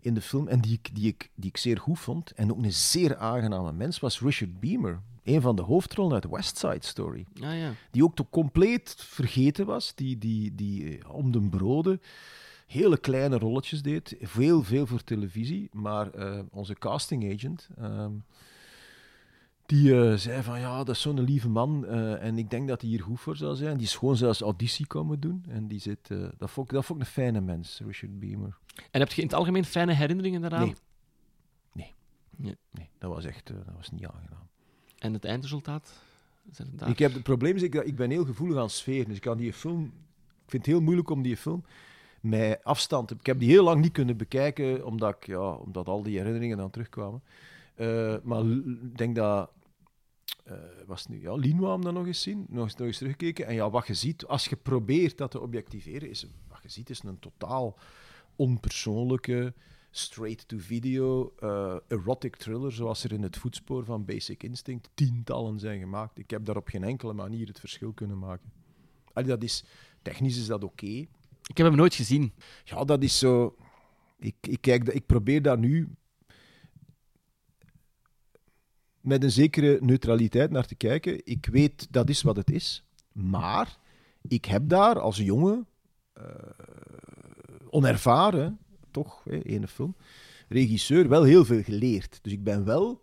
in de film en die ik, die, ik, die ik zeer goed vond en ook een zeer aangename mens was Richard Beamer. Een van de hoofdrollen uit West Side Story. Ah, ja. Die ook toch compleet vergeten was. Die, die, die eh, om de broden hele kleine rolletjes deed. Veel, veel voor televisie. Maar eh, onze casting agent... ehm, die eh, zei van ja, dat is zo'n lieve man en ik denk dat hij hier goed voor zou zijn. Die is gewoon zelfs auditie komen doen. En die zit, dat, vond ik, dat vond ik een fijne mens, Richard Beamer. En heb je in het algemeen fijne herinneringen daaraan? Nee. Nee. Nee. Nee, dat was echt dat was niet aangenaam. En het eindresultaat? Daar? Ik heb, het probleem is, ik, ik ben heel gevoelig aan sfeer. Dus ik kan die film... Ik vind het heel moeilijk om die film met afstand... Ik heb die heel lang niet kunnen bekijken, omdat, ik, ja, omdat al die herinneringen dan terugkwamen. Eh, maar ik denk dat... eh, was nu, ja, dan nog eens zien, nog nog eens teruggekeken. En ja, wat je ziet, als je probeert dat te objectiveren, is, wat je ziet is een totaal onpersoonlijke, straight-to-video, eh, erotic thriller, zoals er in het voetspoor van Basic Instinct tientallen zijn gemaakt. Ik heb daar op geen enkele manier het verschil kunnen maken. Allee, dat is, technisch is dat oké. Ik heb hem nooit gezien. Ja, dat is zo. Ik, ik, kijk, ik probeer daar nu met een zekere neutraliteit naar te kijken. Ik weet dat is wat het is, maar ik heb daar als jonge, eh, onervaren, toch, hè, ene film, regisseur, wel heel veel geleerd. Dus ik ben wel,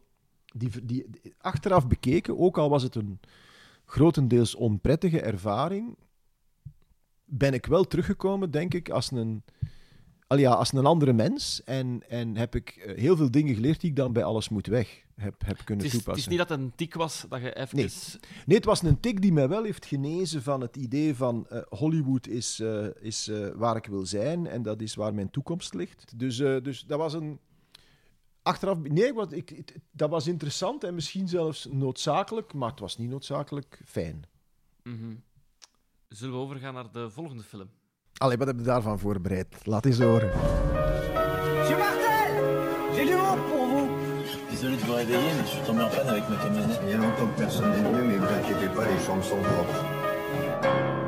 die, die, die- achteraf bekeken, ook al was het een grotendeels onprettige ervaring, ben ik wel teruggekomen, denk ik, als een, al ja, als een andere mens. En, en heb ik eh, heel veel dingen geleerd die ik dan bij alles moet weg heb, heb kunnen Het is, het toepassen. is niet dat het een tik was dat je even... Nee. Nee, het was een tik die mij wel heeft genezen van het idee van eh, Hollywood is, eh, is waar ik wil zijn en dat is waar mijn toekomst ligt. Dus, dus dat was een... Achteraf... Nee, wat, ik, het- dat was interessant en misschien zelfs noodzakelijk, maar het was niet noodzakelijk fijn. Mhm. Zullen we overgaan naar de volgende film? Allee, wat heb je daarvan voorbereid? Laat eens horen. Monsieur Martel J'ai du monde pour vous Désolé de vous réveiller, mais je suis tombé en panne avec ma camionnette. Il y a longtemps que personne n'est venu, mais ne vous inquiétez pas, les chambres sont propres.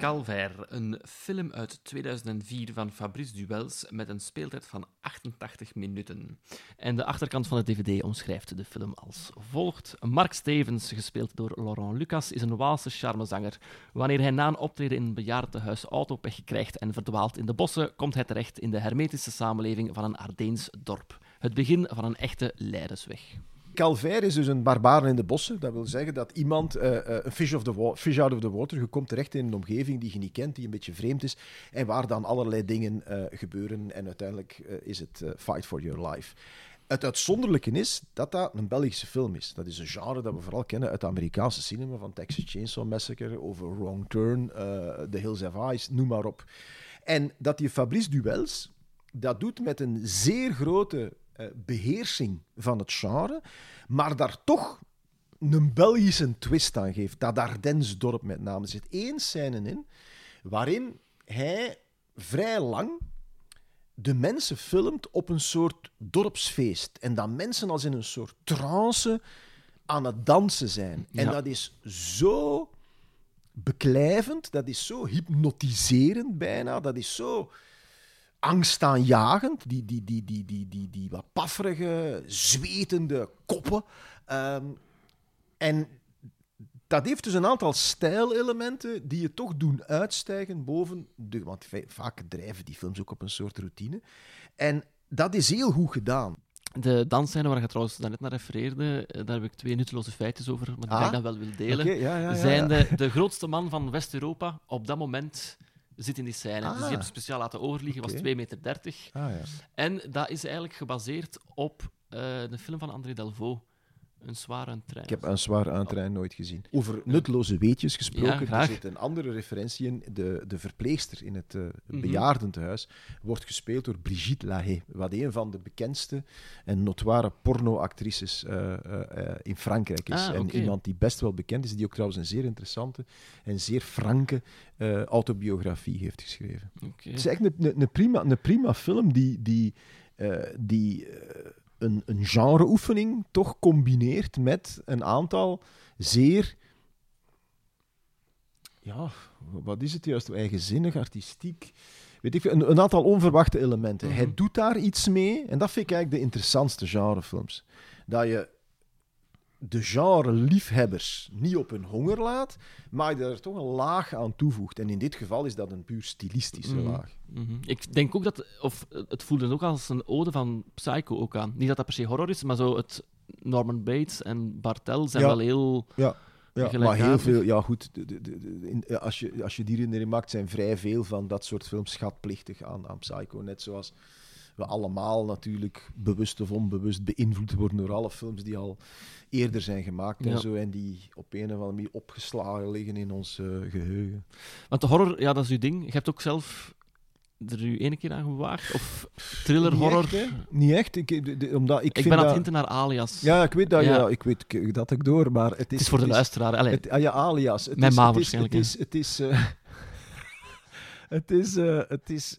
Calvaire, een film uit 2004 van Fabrice Duels met een speeltijd van 88 minuten. En de achterkant van de dvd omschrijft de film als volgt. Mark Stevens, gespeeld door Laurent Lucas, is een Waalse charmezanger. Wanneer hij na een optreden in een bejaardentehuis autopech krijgt en verdwaalt in de bossen, komt hij terecht in de hermetische samenleving van een Ardeens dorp. Het begin van een echte leidersweg. Calvaire is dus een barbaren in de bossen. Dat wil zeggen dat iemand, eh, eh, een fish, fish out of the water, je komt terecht in een omgeving die je niet kent, die een beetje vreemd is, en waar dan allerlei dingen eh, gebeuren. En uiteindelijk is het fight for your life. Het uitzonderlijke is dat dat een Belgische film is. Dat is een genre dat we vooral kennen uit de Amerikaanse cinema, van Texas Chainsaw Massacre, over Wrong Turn, The Hills Have Eyes, noem maar op. En dat die Fabrice Duels dat doet met een zeer grote beheersing van het genre, maar daar toch een Belgische twist aan geeft. Dat Ardensdorp met name. Er zit één scène in waarin hij vrij lang de mensen filmt op een soort dorpsfeest. En dat mensen als in een soort trance aan het dansen zijn. En Ja. dat is zo beklijvend, dat is zo hypnotiserend bijna, dat is zo angstaanjagend. Die, die, die, die, die, die, die wat pafferige, zwetende koppen. Ehm, en dat heeft dus een aantal stijlelementen die je toch doen uitstijgen boven de... Want va- vaak drijven die films ook op een soort routine. En dat is heel goed gedaan. De dansscène waar je trouwens daarnet naar refereerde, eh, daar heb ik twee nutteloze feitjes over, maar die Ah. ik dan wel wil delen. Oké, ja, ja, ja, zijn. De, de grootste man van West-Europa op dat moment zit in die scène. Dus die Ah. hebben speciaal laten overliggen, was Oké. 2,30 meter. Ah, ja. En dat is eigenlijk gebaseerd op eh, de film van André Delvaux, Een zware trein. Ik heb een zwaar aantrein nooit gezien. Over nutteloze weetjes Ja, gesproken, er graag. zit een andere referentie in. De, de verpleegster in het eh, Mhm. bejaardentehuis wordt gespeeld door Brigitte Lahaye, wat een van de bekendste en notoire pornoactrices eh, eh, eh, in Frankrijk is. Ah, en iemand die best wel bekend is, die ook trouwens een zeer interessante en zeer franke eh, autobiografie heeft geschreven. Oké. Het is echt een, een, een prima, een prima film die, die, eh, die een, een genreoefening toch combineert met een aantal zeer. Ja, wat is het juist? Eigenzinnig, artistiek. Weet ik veel, een, een aantal onverwachte elementen. Mhm. Hij doet daar iets mee en dat vind ik eigenlijk de interessantste genrefilms. Dat je de genre-liefhebbers niet op hun honger laat, maar je er toch een laag aan toevoegt. En in dit geval is dat een puur stilistische Mhm. laag. Mhm. Ik denk ook dat, of het voelde ook als een ode van Psycho ook aan. Niet dat dat per se horror is, maar zo het Norman Bates en Bartel zijn Ja. wel heel. Ja, ja maar heel veel. Ja, goed. de- de- in- als, je, als je die herinnering maakt, zijn vrij veel van dat soort films schatplichtig aan, aan Psycho. Net zoals we allemaal natuurlijk bewust of onbewust beïnvloed worden door alle films die al eerder zijn gemaakt en zo. En die op een of andere manier opgeslagen liggen in ons eh, geheugen. Want de horror, ja, dat is uw ding. Je hebt ook zelf er u ene keer aan gewaagd? Of thriller, Niet horror? echt? Niet echt. Ik, de- de- omdat ik, Ik vind ben aan het hinten naar alias. Ja, ik weet dat. Ja. Ja. ik weet dat ik door, maar het is... het is voor de het luisteraar. Allee, Het, ah ja, alias. Het Mijn is, ma het is, waarschijnlijk, Het is, het is, eh, het is, eh, het is,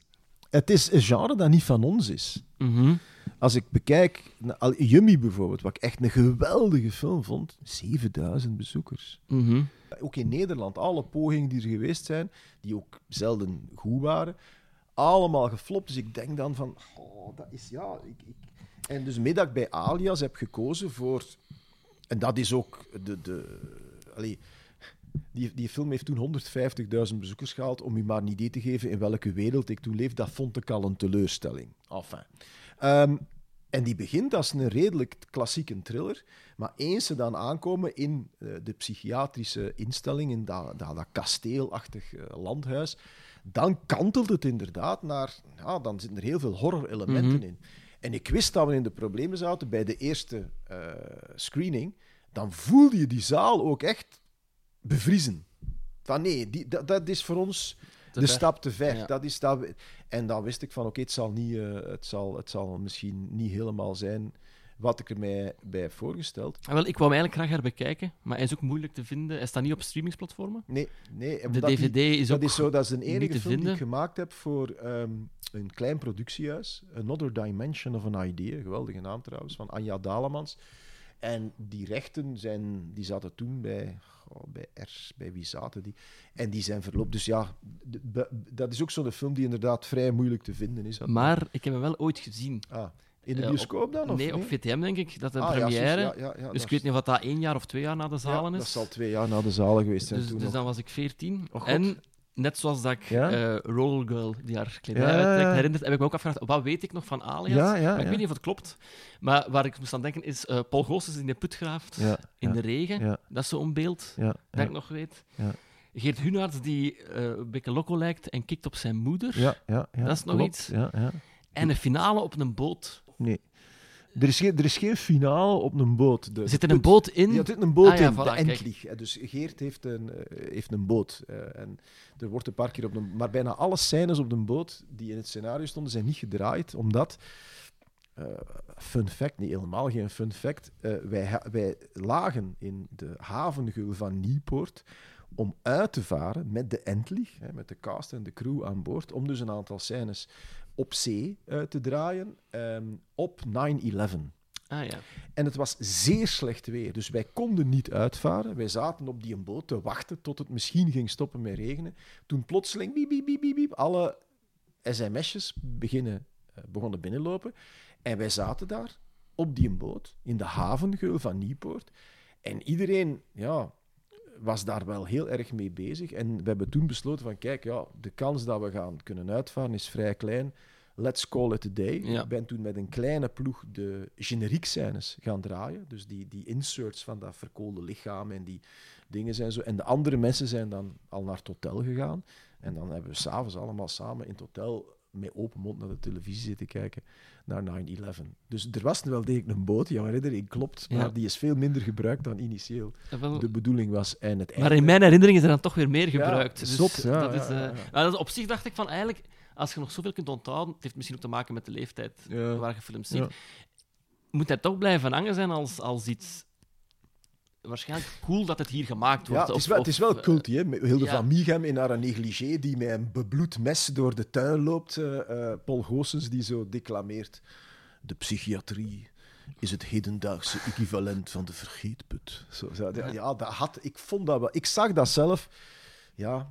het is een genre dat niet van ons is. mhm. Als ik bekijk, Yummy bijvoorbeeld, wat ik echt een geweldige film vond, 7000 bezoekers. Mhm. Ook in Nederland, alle pogingen die er geweest zijn, die ook zelden goed waren, allemaal geflopt. Dus ik denk dan van, oh, dat is ja. Ik, ik... En dus middag ik bij Alias heb gekozen voor, en dat is ook de. de allee, die, die film heeft toen 150.000 bezoekers gehaald. Om u maar een idee te geven in welke wereld ik toen leef, dat vond ik al een teleurstelling. Enfin. Ehm, en die begint als een redelijk klassieke thriller. Maar eens ze dan aankomen in eh, de psychiatrische instelling, in dat, dat, dat kasteelachtig eh, landhuis, dan kantelt het inderdaad naar... Ja, dan zitten er heel veel horror-elementen Mhm. in. En ik wist dat we in de problemen zaten bij de eerste eh, screening. Dan voelde je die zaal ook echt bevriezen. Van nee, die, dat, dat is voor ons Te de ver. stap te ver. Ja. Dat is dat we- en dan wist ik van oké, het, zal niet, eh, het, zal, het zal misschien niet helemaal zijn wat ik er mij bij heb voorgesteld. Ah, wel, ik wou hem eigenlijk graag herbekijken, maar hij is ook moeilijk te vinden. Hij staat niet op streamingsplatformen. Nee, nee. De die- DVD is dat ook is zo, dat is de niet enige film die ik gemaakt heb voor ehm, een klein productiehuis. Another Dimension of an Idea, geweldige naam trouwens, van Anja Dalemans. En die rechten zijn, die zaten toen bij, oh, bij Ers, bij wie zaten die? En die zijn verloopt. Dus ja, de- dat is ook zo'n film die inderdaad vrij moeilijk te vinden is. Maar ik heb hem wel ooit gezien. Ah, in de Eh, bioscoop op- dan? Of nee, op VTM denk ik, dat de Ah, première. juist, ja, ja, ja, dus ik weet niet of dat één jaar of twee jaar na de zalen ja, is. Dat zal twee jaar na de zalen geweest zijn dus toen dus dan was ik 14. Oh, en net zoals dat ik Ja? eh, Roll Girl, die haar kledij Ja, uittrekt, herinnert, heb ik me ook afgevraagd, wat weet ik nog van Alias? Ja, ja, maar ik weet niet of het klopt. Maar waar ik moest aan denken is, eh, Paul Goossens in de put graaft, in de regen. Dat is zo'n beeld dat ik nog weet. Ja. Geert Hunaerts die eh, een beetje loco lijkt en kikt op zijn moeder. ja, ja, ja, Dat is nog klopt. iets. Ja, ja. En een finale op een boot. Nee. Er is, geen, er is geen finale op een boot. De, Zit er de een boot in? Ja, er zit een boot Ah, ja, in, voilà, de. Endlich. Eh, Dus Geert heeft een, eh, heeft een boot. eh, en er wordt een paar keer op een... Maar bijna alle scènes op de boot die in het scenario stonden, zijn niet gedraaid, omdat eh, fun fact, niet helemaal geen fun fact. wij, wij lagen in de havengul van Nieuwpoort om uit te varen met de Entlich, hè, met de cast en de crew aan boord, om dus een aantal scènes op zee uit te draaien ehm, op 9-11. Ah ja. En het was zeer slecht weer, dus wij konden niet uitvaren. Wij zaten op die boot te wachten tot het misschien ging stoppen met regenen. Toen plotseling, biep, biep, biep, biep, biep, alle sms'jes beginnen, eh, begonnen binnenlopen. En wij zaten daar op die boot, in de havengeul van Nieuwpoort. En iedereen ja, was daar wel heel erg mee bezig. En we hebben toen besloten van, kijk, ja, de kans dat we gaan kunnen uitvaren is vrij klein. Let's call it a day. Ja. Ik ben toen met een kleine ploeg de generiek scènes gaan draaien. Dus die, die inserts van dat verkoolde lichaam en die dingen zijn zo. En de andere mensen zijn dan al naar het hotel gegaan. En dan hebben we s'avonds allemaal samen in het hotel met open mond naar de televisie zitten kijken naar 9-11. Dus er was wel degelijk een boot, ja, herinnering klopt, maar Ja. die is veel minder gebruikt dan initieel wel- de bedoeling was. En het Maar in mijn herinnerring is er dan toch weer meer Ja, gebruikt. dus zot, ja, dat ja, is, eh, dat is- op zich dacht ik van eigenlijk, als je nog zoveel kunt onthouden, het heeft misschien ook te maken met de leeftijd Ja. waar je films ziet, Ja. moet hij toch blijven hangen zijn als, als iets waarschijnlijk cool dat het hier gemaakt Ja, wordt. het is of- wel, het is wel eh, culty, hè? Hilde ja. van Mieghem in haar negligé, die met een bebloed mes door de tuin loopt. eh, eh, Paul Goossens, die zo declameert... De psychiatrie is het hedendaagse equivalent van de vergeetput. Zo, ja, ja, dat had, ik vond dat wel... Ik zag dat zelf... Ja, eh,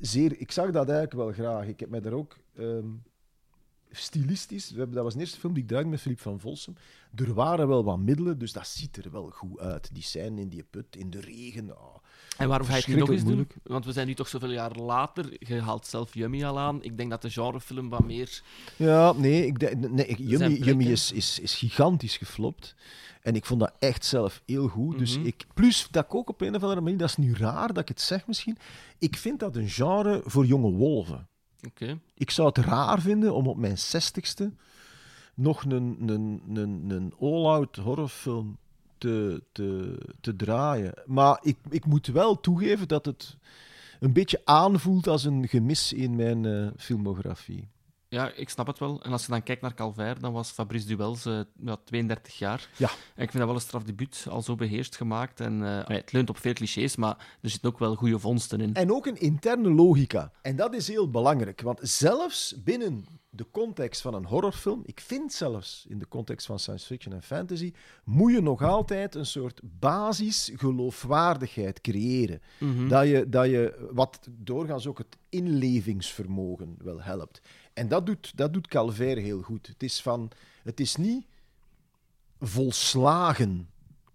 zeer... Ik zag dat eigenlijk wel graag. Ik heb mij daar ook... ehm, stilistisch, we hebben, dat was de eerste film die ik draaide met Philippe van Volsem. Er waren wel wat middelen, dus dat ziet er wel goed uit. Die scène in die put, in de regen. ah. En waarom ga je het nog eens doen? Want we zijn nu toch zoveel jaar later. Je haalt zelf Yummy al aan. Ik denk dat de genrefilm wat meer... Ja, nee, ik nee ik- Yummy, Yummy is, is, is gigantisch geflopt. En ik vond dat echt zelf heel goed. Dus Mhm. ik, plus dat ik ook op een of andere manier, dat is nu raar dat ik het zeg misschien, ik vind dat een genre voor jonge wolven. Oké. Ik zou het raar vinden om op mijn zestigste nog een, een, een, een all-out horrorfilm te, te, te draaien. Maar ik, ik moet wel toegeven dat het een beetje aanvoelt als een gemis in mijn eh, filmografie. Ja, ik snap het wel. En als je dan kijkt naar Calvaire, dan was Fabrice Duels eh, ja, 32 jaar. Ja. En ik vind dat wel een strafdebuut, al zo beheerst gemaakt. En, eh, nee, het leunt op veel clichés, maar er zitten ook wel goede vondsten in. En ook een interne logica. En dat is heel belangrijk, want zelfs binnen de context van een horrorfilm, ik vind zelfs in de context van science fiction en fantasy, moet je nog altijd een soort basisgeloofwaardigheid creëren. Mhm. Dat, je, dat je, wat doorgaans ook het inlevingsvermogen wel helpt. En dat doet, dat doet Calvaire heel goed. Het is, van, het is niet volslagen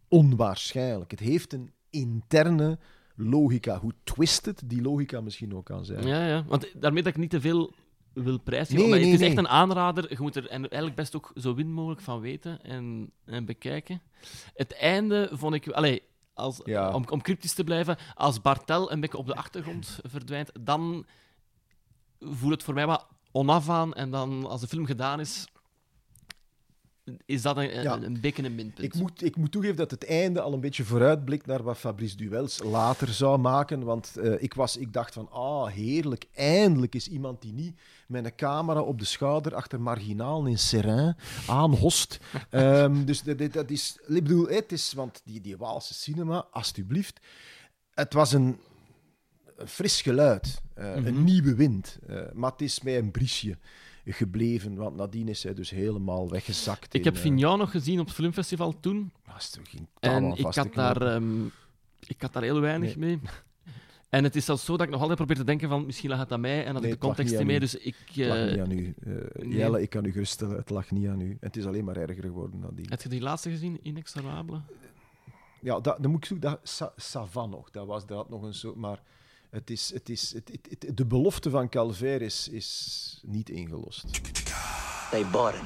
onwaarschijnlijk. Het heeft een interne logica. Hoe twisted die logica misschien ook kan zijn. Ja, ja. Want daarmee dat ik niet te veel wil prijzen. Nee, maar nee, het is nee. echt een aanrader. Je moet er en eigenlijk best ook zo min mogelijk van weten en, en bekijken. Het einde vond ik... Allee, als, Ja. om, om cryptisch te blijven, als Bartel een beetje op de achtergrond verdwijnt, dan voelt het voor mij wat onaf aan. En dan, als de film gedaan is, is dat een, Ja. een, een minpunt. Ik moet, ik moet toegeven dat het einde al een beetje vooruitblikt naar wat Fabrice Duels later zou maken. Want eh, ik, was, ik dacht van, ah, heerlijk, eindelijk is iemand die niet met een camera op de schouder achter marginaal in Serein aanhost. Ehm, dus dat, is, ik bedoel, het is, want die, die Waalse cinema, alstublieft, het was een, een fris geluid, eh, een nieuwe wind. Eh, maar het is mij een briesje gebleven, want nadien is hij dus helemaal weggezakt. Ik in, heb eh, Vignon nog gezien op het filmfestival toen. Ah, is er geen En ik had, daar, ehm, ik had daar heel weinig mee. En het is zelfs zo dat ik nog altijd probeer te denken van misschien lag het aan mij en had Nee, ik de context niet mee. Dus ik, Het lag eh, niet aan u. Eh, nee. Jelle, ik kan u geruststellen, het lag niet aan u. En het is alleen maar erger geworden nadien. heb je die laatste gezien, Inexorabele? Ja, dat, dan moet ik zoeken. Dat, Sa- Savan nog, dat was dat nog een soort... Maar het is, het is, het, het- het- de belofte van Calvaire is, is niet ingelost. They bought it.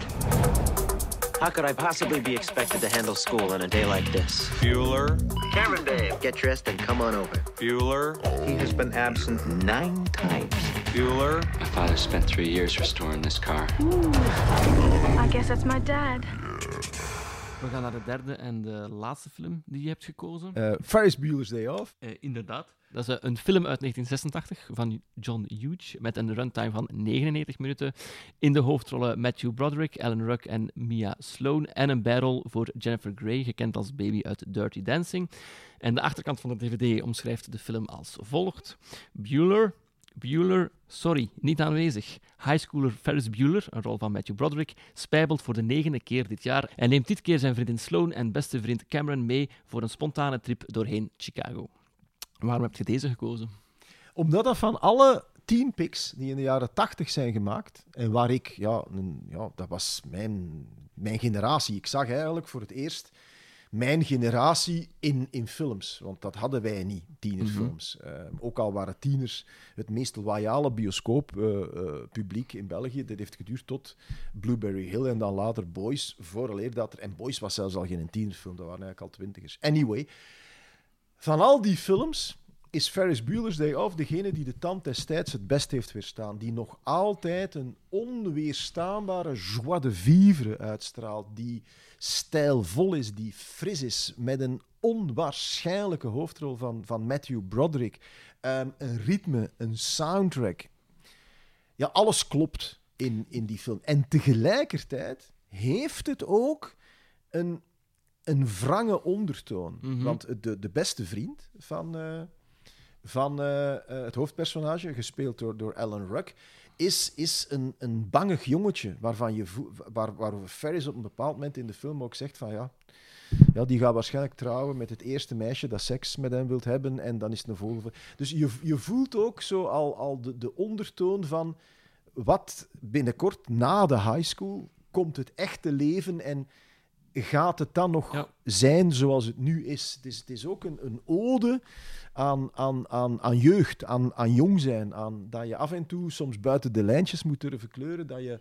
How could I possibly be expected to handle school on a day like this? Bueller. Cameron, babe, get dressed and come on over. Bueller. He has been absent nine times. Bueller. My father spent three years restoring this car. Ooh. I guess that's my dad. We gaan naar de derde en de laatste film die je hebt gekozen. Eh, Ferris Bueller's Day Off. Eh, inderdaad. Dat is eh, een film uit 1986 van John Hughes met een runtime van 99 minuten. In de hoofdrollen Matthew Broderick, Alan Ruck en Mia Sloan. En een bijrol voor Jennifer Grey, gekend als baby uit Dirty Dancing. En de achterkant van de DVD omschrijft de film als volgt: Bueller. Bueller, sorry, niet aanwezig. Highschooler Ferris Bueller, een rol van Matthew Broderick, spijbelt voor de negende keer dit jaar en neemt dit keer zijn vriendin Sloan en beste vriend Cameron mee voor een spontane trip doorheen Chicago. Waarom heb je deze gekozen? Omdat dat van alle tien picks die in de jaren tachtig zijn gemaakt, en waar ik, ja, ja dat was mijn, mijn generatie. Ik zag eigenlijk voor het eerst mijn generatie in, in films. Want dat hadden wij niet, tienerfilms. Uh, ook al waren tieners het meest loyale bioscooppubliek in België. Dat heeft geduurd tot Blueberry Hill en dan later Boys. Vooraleer dat er... En Boys was zelfs al geen tienerfilm, dat waren eigenlijk al twintigers. Anyway, van al die films is Ferris Bueller's Day Off degene die de tand destijds het best heeft weerstaan. Die nog altijd een onweerstaanbare joie de vivre uitstraalt. Die stijlvol is, die fris is, met een onwaarschijnlijke hoofdrol van, van Matthew Broderick. Ehm, een ritme, een soundtrack. Ja, alles klopt in, in die film. En tegelijkertijd heeft het ook een, een wrange ondertoon. Mhm. Want de, de beste vriend van, eh, van eh, eh, het hoofdpersonage, gespeeld door, door Alan Ruck, is, is een, een bangig jongetje waarvan je waar, waarover Ferris op een bepaald moment in de film ook zegt van ja, ja, die gaat waarschijnlijk trouwen met het eerste meisje dat seks met hem wilt hebben en dan is het een volgende. Dus je, je voelt ook zo al, al de, de ondertoon van wat binnenkort na de high school komt het echte leven en gaat het dan nog Ja. zijn zoals het nu is. Het is, het is ook een, een ode aan, aan, aan, aan jeugd, aan, aan jong zijn, aan dat je af en toe soms buiten de lijntjes moet durven kleuren, dat je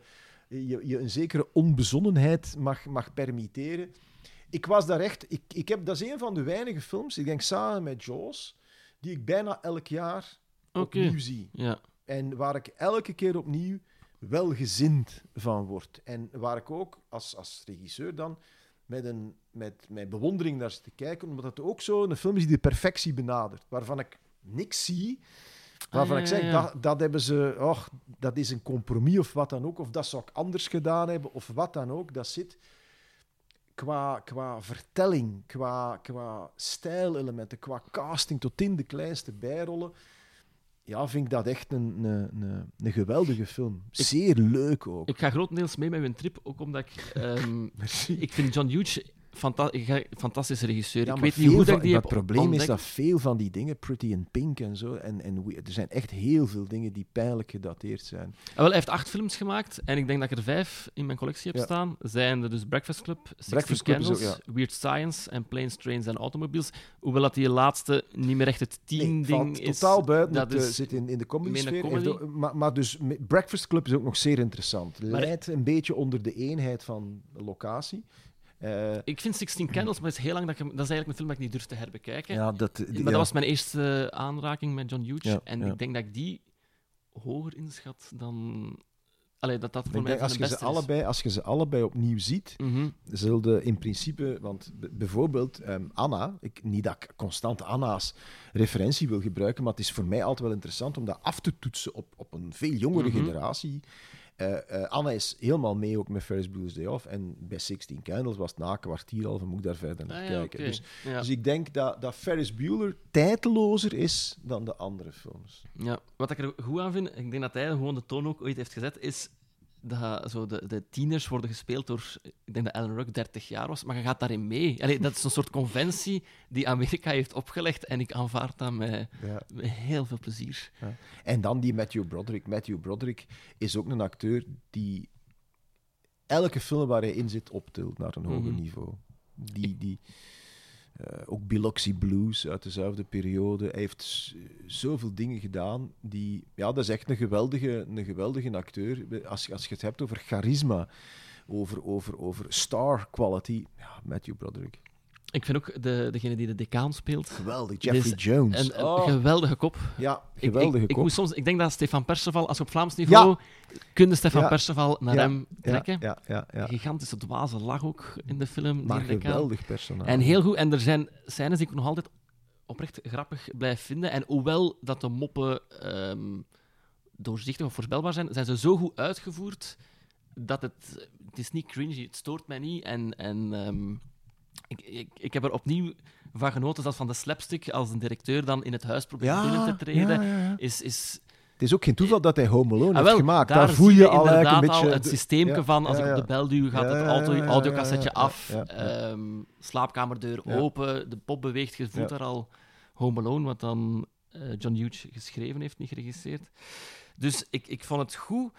je, je een zekere onbezonnenheid mag, mag permitteren. Ik was daar echt... Ik, ik heb, dat is een van de weinige films, ik denk samen met Jaws, die ik bijna elk jaar opnieuw zie. Ja. En waar ik elke keer opnieuw welgezind van word. En waar ik ook als, als regisseur dan met, een, met, met bewondering naar zit te kijken, omdat het ook zo een film is die de perfectie benadert. Waarvan ik niks zie, waarvan Ah, ik ja, zeg, dat hebben ze, och, dat is een compromis of wat dan ook, of dat zou ik anders gedaan hebben, of wat dan ook. Dat zit qua, qua vertelling, qua, qua stijlelementen, qua casting tot in de kleinste bijrollen. Ja, vind ik dat echt een, een, een, een geweldige film. Zeer leuk ook. Ik ga grotendeels mee met mijn trip, ook omdat ik... ehm, ik vind John Hughes fanta fantastische regisseur. Ja, ik weet niet hoe dat van- die Het probleem is dat veel van die dingen, Pretty in Pink en zo, en, en er zijn echt heel veel dingen die pijnlijk gedateerd zijn. Ah, wel, hij heeft acht films gemaakt en ik denk dat ik er vijf in mijn collectie heb Ja. staan. Zijn er dus Breakfast Club, Breakfast Club ook, Candles, Weird Science en Planes, Trains and Automobiles. Hoewel dat die laatste niet meer echt het team-ding is. totaal buiten. dat Het eh, is zit in, in de comedy meer een sfeer. comedy. Heeft ook- Maar, maar dus Breakfast Club is ook nog zeer interessant. Maar- Leidt een beetje onder de eenheid van locatie. Eh, Ik vind Sixteen Candles, maar het is heel lang dat ik dat is eigenlijk een film dat ik niet durf te herbekijken. ja, dat, maar ja. dat was mijn eerste aanraking met John Hughes. Ja, en ik denk dat ik die hoger inschat dan... Allee, dat dat voor Ik mij denk, als, je ze is. allebei, als je ze allebei opnieuw ziet, Mhm. zullen in principe, want bijvoorbeeld ehm, Anna, ik, niet dat ik constant Anna's referentie wil gebruiken, maar het is voor mij altijd wel interessant om dat af te toetsen op, op een veel jongere Mhm. generatie. Eh, eh, Anna is helemaal mee ook met Ferris Bueller's Day Off en bij Sixteen Candles was het na een kwartier al van moet ik daar verder naar Ah, ja, kijken. Dus, Ja. dus ik denk dat, dat Ferris Bueller tijdlozer is dan de andere films. Ja, wat ik er goed aan vind, ik denk dat hij gewoon de toon ook ooit heeft gezet, is dat zo de, de tieners worden gespeeld door, ik denk dat Alan Ruck 30 jaar was, maar je gaat daarin mee. Allee, dat is een soort conventie die Amerika heeft opgelegd en ik aanvaard dat met, Ja. met heel veel plezier. En dan die Matthew Broderick. Matthew Broderick is ook een acteur die elke film waar hij in zit optilt naar een hoger Mhm. niveau. Die, die, eh, ook Biloxi Blues uit dezelfde periode. Hij heeft zoveel dingen gedaan. Die, ja, dat is echt een geweldige, een geweldige acteur. Als, als je het hebt over charisma, over, over, over star quality, ja, Matthew Broderick. Ik vind ook de, degene die de decaan speelt. Geweldig, Jeffrey is Jones. Een, een Oh, geweldige kop. ja, geweldige ik, ik, kop. moet soms, ik denk dat Stefan Perceval, als je op Vlaams niveau, kun je Stefan Ja. Perceval naar Ja. hem ja, trekken. ja, ja, ja. Gigantische dwaze lach ook in de film. Maar die decaan. geweldig personage. En heel goed. En er zijn scènes die ik nog altijd oprecht grappig blijf vinden. En hoewel dat de moppen ehm, doorzichtig of voorspelbaar zijn, zijn ze zo goed uitgevoerd dat het... Het is niet cringy, het stoort mij niet. En, en ehm, ik, ik, ik heb er opnieuw van genoten, zelfs van de slapstick, als een directeur dan in het huis probeert Ja, binnen te treden. ja, ja, ja. Is, is, Het is ook geen toeval dat hij Home Alone Ah, heeft gemaakt. Daar, Daar, voel je je al eigenlijk een beetje... al het systeemke van als ik op de bel duw, gaat het ja, audiocassetje af, slaapkamerdeur open, de pop beweegt, je voelt daar al Home Alone, wat dan eh, John Hughes geschreven heeft, niet geregisseerd. Dus ik, ik vond het goed.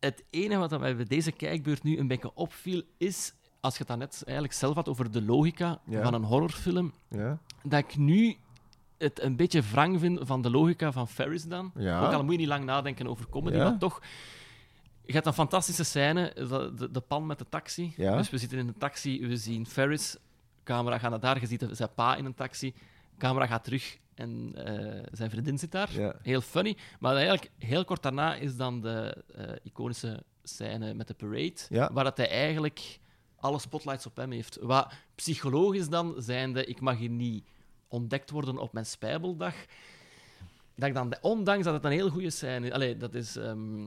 Het enige wat mij bij deze kijkbeurt nu een beetje opviel, is, als je het dan net eigenlijk zelf had over de logica Ja. van een horrorfilm, Ja, dat ik nu het een beetje wrang vind van de logica van Ferris dan. Ja. Ook al moet je niet lang nadenken over comedy, maar toch... Je hebt een fantastische scène, de, de, de pan met de taxi. Dus we zitten in een taxi, we zien Ferris, camera gaat naar daar, je ziet zijn pa in een taxi, camera gaat terug en eh, zijn vriendin zit daar. Heel funny. Maar eigenlijk heel kort daarna is dan de eh, iconische scène met de parade, waar dat hij eigenlijk alle spotlights op hem heeft. Wat psychologisch dan zijnde, ik mag hier niet ontdekt worden op mijn spijbeldag. Dat ik dan, ondanks dat het een heel goede scène is, allee, dat is ehm,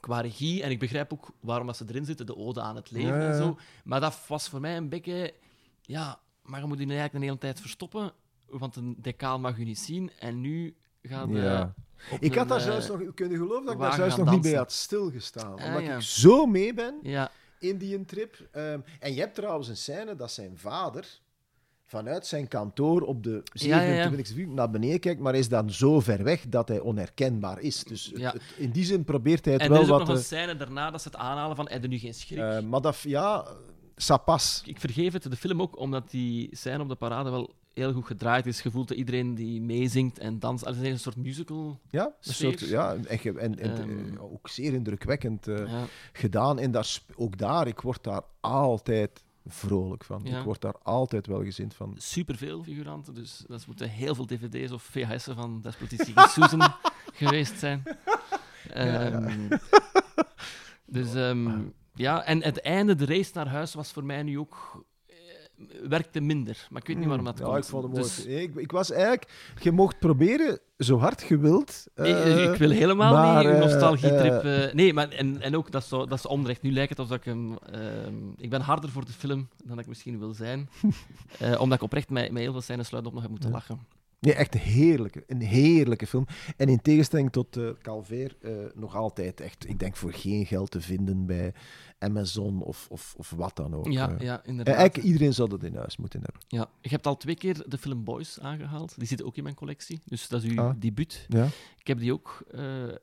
qua regie, en ik begrijp ook waarom dat ze erin zitten, de ode aan het leven Ja, ja, en zo. Maar dat was voor mij een beetje, ja, maar je moet je eigenlijk een hele tijd verstoppen, want een decaan mag je niet zien, en nu gaat de, Ja. Ik had daar eh, zelfs nog... Kunnen geloven dat ik daar zelfs nog niet bij had stilgestaan. Ah, omdat ja. ik zo mee ben Ja, in die trip. Ehm, en je hebt trouwens een scène dat zijn vader vanuit zijn kantoor op de Ja, ja, ja. 27e verdieping naar beneden kijkt, maar is dan zo ver weg dat hij onherkenbaar is. Dus het- Ja. het- in die zin probeert hij het en wel er is ook wat... nog een scène daarna dat ze het aanhalen van, heb je nu geen schrik? eh, maar dat, ja, ça passe. ik vergeef het de film ook, omdat die scène op de parade wel heel goed gedraaid is. Je voelt dat iedereen die meezingt en danst. Het is een soort musical. Ja, een soort, ja en, en, en Ehm. eh, ook zeer indrukwekkend eh, Ja. gedaan. En daar, ook daar, ik word daar altijd vrolijk van. Ja. Ik word daar altijd wel gezind van. Superveel figuranten, dus dat moeten heel veel dvd's of VHS'en van Despotie Susan geweest zijn. Ehm, Dus ehm, ja, en het einde, de race naar huis, was voor mij nu ook... werkte minder, maar ik weet niet waarom dat ja, komt. ik vond. Dus- ik, ik was eigenlijk... Je mocht proberen, zo hard je wilt. Nee, eh, ik wil helemaal maar, niet een eh, nostalgietrip. eh, nee, maar en, en ook, dat is, zo, dat is onrecht. Nu lijkt het alsof ik hem... ehm, ik ben harder voor de film dan ik misschien wil zijn. Omdat ik oprecht met, met heel veel scènes sluit op nog heb moeten lachen. Nee, echt een heerlijke, een heerlijke film. En in tegenstelling tot eh Calvair, eh, nog altijd echt, ik denk voor geen geld te vinden bij Amazon of, of, of wat dan ook. Ja, eh. ja, inderdaad. eigenlijk iedereen zou dat in huis moeten hebben. Ja. Je hebt al twee keer de film Boys aangehaald. Die zit ook in mijn collectie. Dus dat is uw Ah. debuut. Ja. Ik heb die ook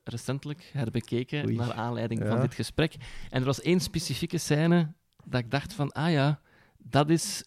recentelijk herbekeken Oei. naar aanleiding Ja. van dit gesprek. En er was één specifieke scène dat ik dacht van, ah ja, dat is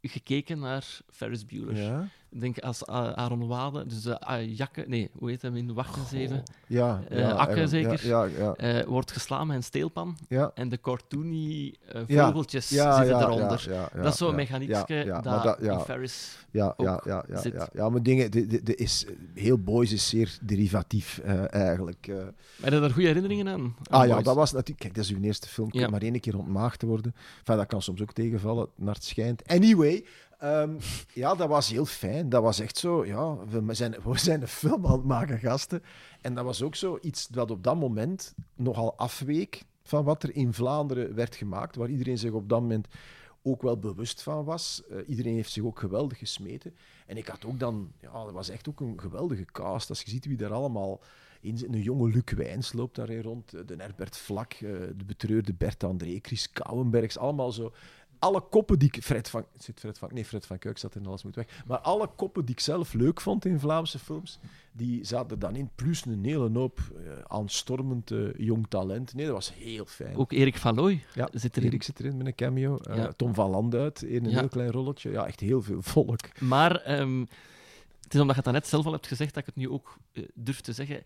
gekeken naar Ferris Bueller. Ja. Ik denk als uh, Aaron Wade, dus de uh, Jakke, nee, hoe heet hem in Wacht en Zeven, Ja, Eh, ja, Akke zeker? Ja, ja, eh, wordt geslaan met een steelpan. ja. En de cartoony eh, vogeltjes Ja, zitten eronder. ja, ja, ja, dat is zo'n ja, mechaniekje ja, ja, dat, maar dat- ja. in Ferris... Ja, ja, ook ja, ja, zit. ja, ja, maar dingen, de, de, de is, heel Boys is zeer derivatief eh, eigenlijk. eh. Heb je daar goede herinneringen aan? aan Ah ja, dat was natuurlijk, kijk, dat is uw eerste film, Ja. maar één keer ontmaagd te worden. Enfin, dat kan soms ook tegenvallen, naar het schijnt. Anyway, ehm, ja, dat was heel fijn. Dat was echt zo, ja, we zijn, we zijn een film aan het maken, gasten. En dat was ook zo iets dat op dat moment nogal afweek van wat er in Vlaanderen werd gemaakt, waar iedereen zich op dat moment ook wel bewust van was. Eh, iedereen heeft zich ook geweldig gesmeten. En ik had ook dan, ja, dat was echt ook een geweldige cast. Als je ziet wie daar allemaal in. Een jonge Luc Wijns loopt daarin rond, eh, de Herbert Vlak, eh, de betreurde Bert André, Chris Kouwenbergs, allemaal zo. Alle koppen die ik... Fred van... Zit Fred van... Nee, Fred van Kuik zat in Alles Moet Weg. Maar alle koppen die ik zelf leuk vond in Vlaamse films, die zaten dan in. Plus een hele hoop eh, aanstormend eh, jong talent. Nee, dat was heel fijn. Ook Erik van Looy Ja, zit erin. Erik zit erin met een cameo. Eh, Ja. Tom van Landuit in een Ja. heel klein rolletje. Ja, echt heel veel volk. Maar ehm, het is omdat je het daarnet zelf al hebt gezegd, dat ik het nu ook durf te zeggen.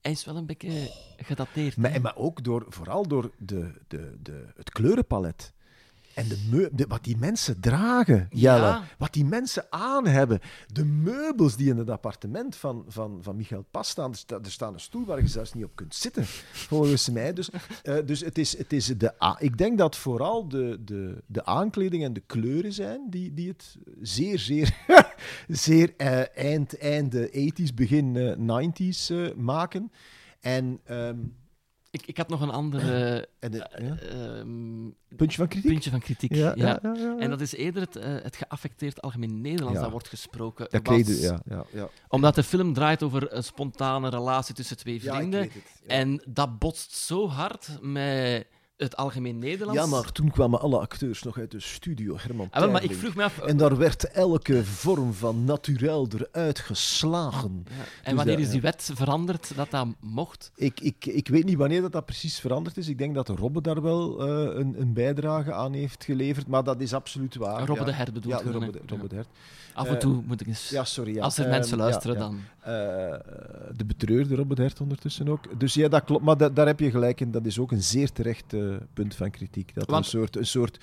Hij is wel een beetje gedateerd. Maar, maar ook door, vooral door de, de, de, het kleurenpalet. En de meu- de, wat die mensen dragen, Jelle. Ja. Wat die mensen aan hebben. De meubels die in het appartement van, van, van Michael Pas staan. Er, sta- er staat een stoel waar je zelfs niet op kunt zitten, volgens mij. Dus, eh, dus het is, het is de, a- ik denk dat vooral de, de, de aankleding en de kleuren zijn die, die het zeer, zeer, zeer eh, eind, einde 80s, begin eh, 90s eh, maken. En, ehm, Ik, ik had nog een andere en de, ja, ehm, puntje van kritiek. puntje van kritiek. Ja, Ja. En dat is eerder het, eh, het geaffecteerd algemeen Nederlands dat wordt gesproken. Dat was- ja, ja, ja. Omdat de film draait over een spontane relatie tussen twee vrienden. het. En dat botst zo hard met het algemeen Nederlands. Ja, maar toen kwamen alle acteurs nog uit de studio, Herman Ah, wel, maar ik vroeg me af... En daar werd elke vorm van naturel eruit geslagen. ja, en Dus wanneer dat- is die wet veranderd dat dat mocht? Ik, ik, ik weet niet wanneer dat, dat precies veranderd is. Ik denk dat Robbe daar wel eh, een, een bijdrage aan heeft geleverd. Maar dat is absoluut waar. Robbe ja. de Hert bedoelt Ja, Robbe, de, Robbe de Hert. Af en Eh, toe moet ik eens... Ja, sorry. Ja. Als er Ehm, mensen ja, luisteren, ja. dan... Eh, de betreurde Robert Hert ondertussen ook. Dus ja, dat klopt. Maar da- daar heb je gelijk in. Dat is ook een zeer terecht punt van kritiek. Dat er Want- een soort, een soort,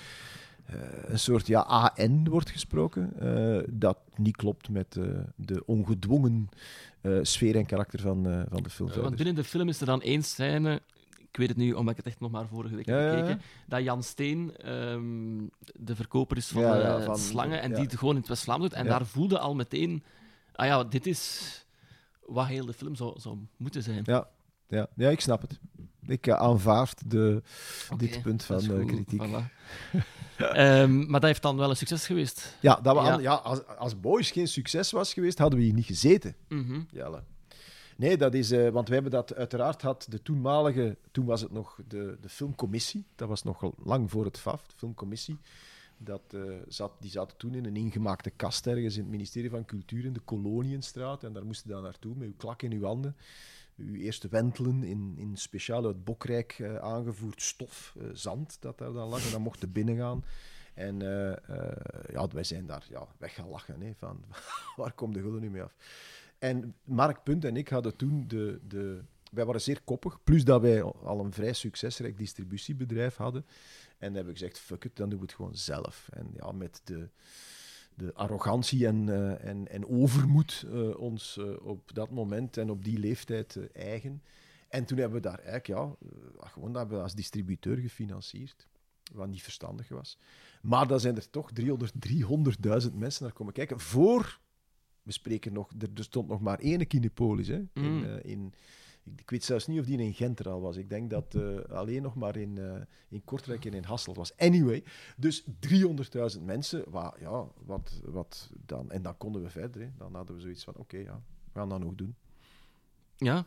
eh, een soort ja, AN wordt gesproken. eh, dat niet klopt met eh, de ongedwongen eh, sfeer en karakter van, eh, van de film. Want binnen de film is er dan één scène, ik weet het nu omdat ik het echt nog maar vorige week heb ja, gekeken, dat Jan Steen ehm, de verkoper is van, Ja, eh, van- slangen en die het gewoon in het West-Vlaams doet. En daar voelde al meteen, ah ja, dit is wat heel de film zou, zou moeten zijn. Ja, ja, ja, ik snap het. Ik eh, aanvaard de, dit punt van eh, kritiek. voilà. Ehm, maar dat heeft dan wel een succes geweest. Ja, dat we Ja. aan- ja als, als Boys geen succes was geweest, hadden we hier niet gezeten. Mhm. Jelle. Nee, dat is, eh, want we hebben dat uiteraard had de toenmalige, toen was het nog de, de filmcommissie, dat was nog lang voor het FAF, de filmcommissie. Dat, eh, zat, die zaten toen in een ingemaakte kast ergens in het ministerie van Cultuur in de Kolonienstraat. En daar moesten dan naartoe met uw klak in uw handen. Uw eerste wentelen in, in speciaal uit Bokrijk eh, aangevoerd stof, zand dat daar dan lag. En dan mochten binnen gaan. En ja, wij zijn daar ja, weg gaan lachen. Hè, van, waar komt de gulden nu mee af? En Mark Punt en ik hadden toen de, de... Wij waren zeer koppig, plus dat wij al een vrij succesrijk distributiebedrijf hadden. En dan hebben gezegd, fuck it, dan doen we het gewoon zelf. En ja, met de, de arrogantie en, eh, en, en overmoed eh, ons eh, op dat moment en op die leeftijd eigen. En toen hebben we daar eigenlijk, ja, gewoon dat we als distributeur gefinancierd. Wat niet verstandig was. Maar dan zijn er toch 300 300.000 mensen naar komen kijken. Voor, we spreken nog, er, er stond nog maar één Kinepolis. Hè, Mm. in, eh, in, ik, weet zelfs niet of die in Gent er al was. Ik denk dat eh, alleen nog maar in, eh, in Kortrijk en in Hasselt was. Anyway, dus 300.000 mensen. Wat, ja, wat, wat dan, en dan konden we verder. Hè. Dan hadden we zoiets van, oké, ja, we gaan dat nog doen. Ja.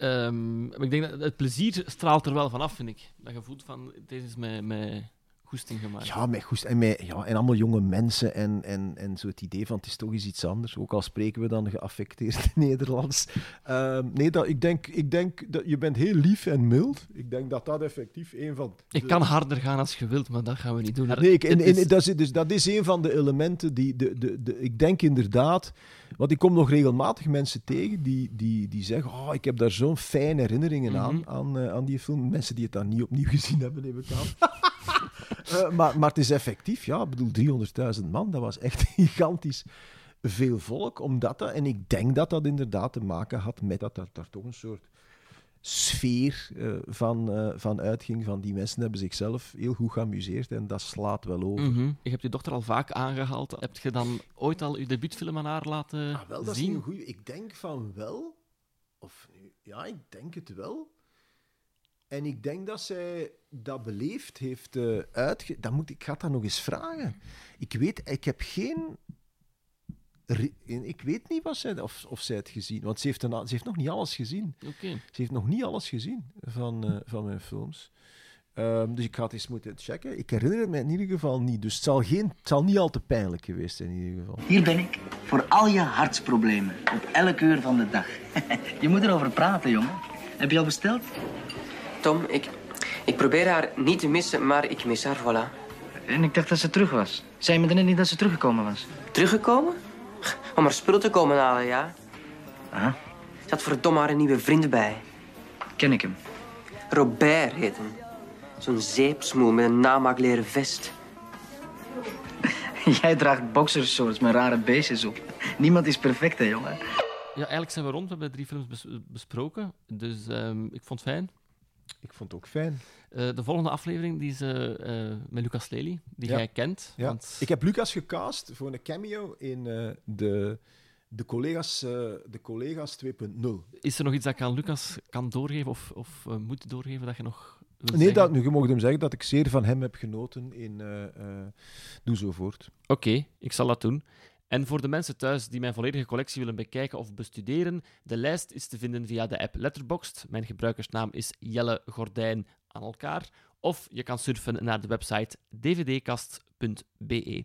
Ehm, maar ik denk dat het plezier straalt er wel vanaf, vind ik. Dat je voelt van, deze is met, met goesting gemaakt. Ja, met goest, en, met, ja, en allemaal jonge mensen en, en, en zo het idee van het is toch eens iets anders. Ook al spreken we dan geaffecteerd Nederlands. Ehm, nee, dat, ik, denk, ik denk dat je bent heel lief en mild. Ik denk dat dat effectief een van... Ik de- kan harder gaan als je wilt, maar dat gaan we niet doen. Nee, ik, en, en dat, is, dus, dat is een van de elementen die... De, de, de, ik denk inderdaad... Want ik kom nog regelmatig mensen tegen die, die, die zeggen... Oh, ik heb daar zo'n fijne herinneringen Mhm. aan, aan, eh, aan die film. Mensen die het dan niet opnieuw gezien hebben, neem ik aan. Eh, maar, maar het is effectief, ja. Ik bedoel, 300.000 man, dat was echt gigantisch veel volk. Omdat dat, en ik denk dat dat inderdaad te maken had met dat er daar toch een soort sfeer eh, van, eh, van uitging. Van die mensen hebben zichzelf heel goed geamuseerd en dat slaat wel over. Mhm. Je hebt je dochter al vaak aangehaald. Heb je dan ooit al je debuutfilm aan haar laten Ah, wel, dat is zien? niet een goeie. Ik denk van wel. Of ja, ik denk het wel. En ik denk dat zij dat beleefd heeft eh uitge... Dat moet, ik ga dat nog eens vragen. Ik weet, ik heb geen... Ik weet niet wat zij, of, of zij het gezien. Want ze heeft, een, ze heeft nog niet alles gezien. Oké. Ze heeft nog niet alles gezien van, eh, van mijn films. Ehm, dus ik ga het eens moeten checken. Ik herinner het me in ieder geval niet. Dus het zal, geen, het zal niet al te pijnlijk geweest zijn in ieder geval. Hier ben ik voor al je hartsproblemen. Op elk uur van de dag. je moet erover praten, jongen. Heb je al besteld? Tom, ik, ik probeer haar niet te missen, maar ik mis haar, voilà. En ik dacht dat ze terug was. Zei me dan niet dat ze teruggekomen was? Teruggekomen? Om haar spullen te komen halen, ja. Ah, Ze had verdomme haar een nieuwe vriend bij. ken ik hem. Robert heet hem. Zo'n zeepsmoel met een namaakleren vest. Jij draagt boxershorts met rare beestjes op. Niemand is perfect, hè, jongen. Ja, eigenlijk zijn we rond. We hebben drie films bes- besproken. Dus ehm, ik vond het fijn. Ik vond het ook fijn. Eh, de volgende aflevering die is eh, eh, met Lucas Lely, die Ja. jij kent. Ja. Want Ik heb Lucas gecast voor een cameo in de, de collega's, de collega's 2.0. is er nog iets dat ik aan Lucas kan doorgeven of, of moet doorgeven dat je nog Nee, zeggen? dat, nu, je mag hem zeggen dat ik zeer van hem heb genoten in eh, Doe Zo Voort. Oké, ik zal dat doen. En voor de mensen thuis die mijn volledige collectie willen bekijken of bestuderen, de lijst is te vinden via de app Letterboxd. Mijn gebruikersnaam is Jelle Gordijn aan elkaar. Of je kan surfen naar de website dvdkast.be.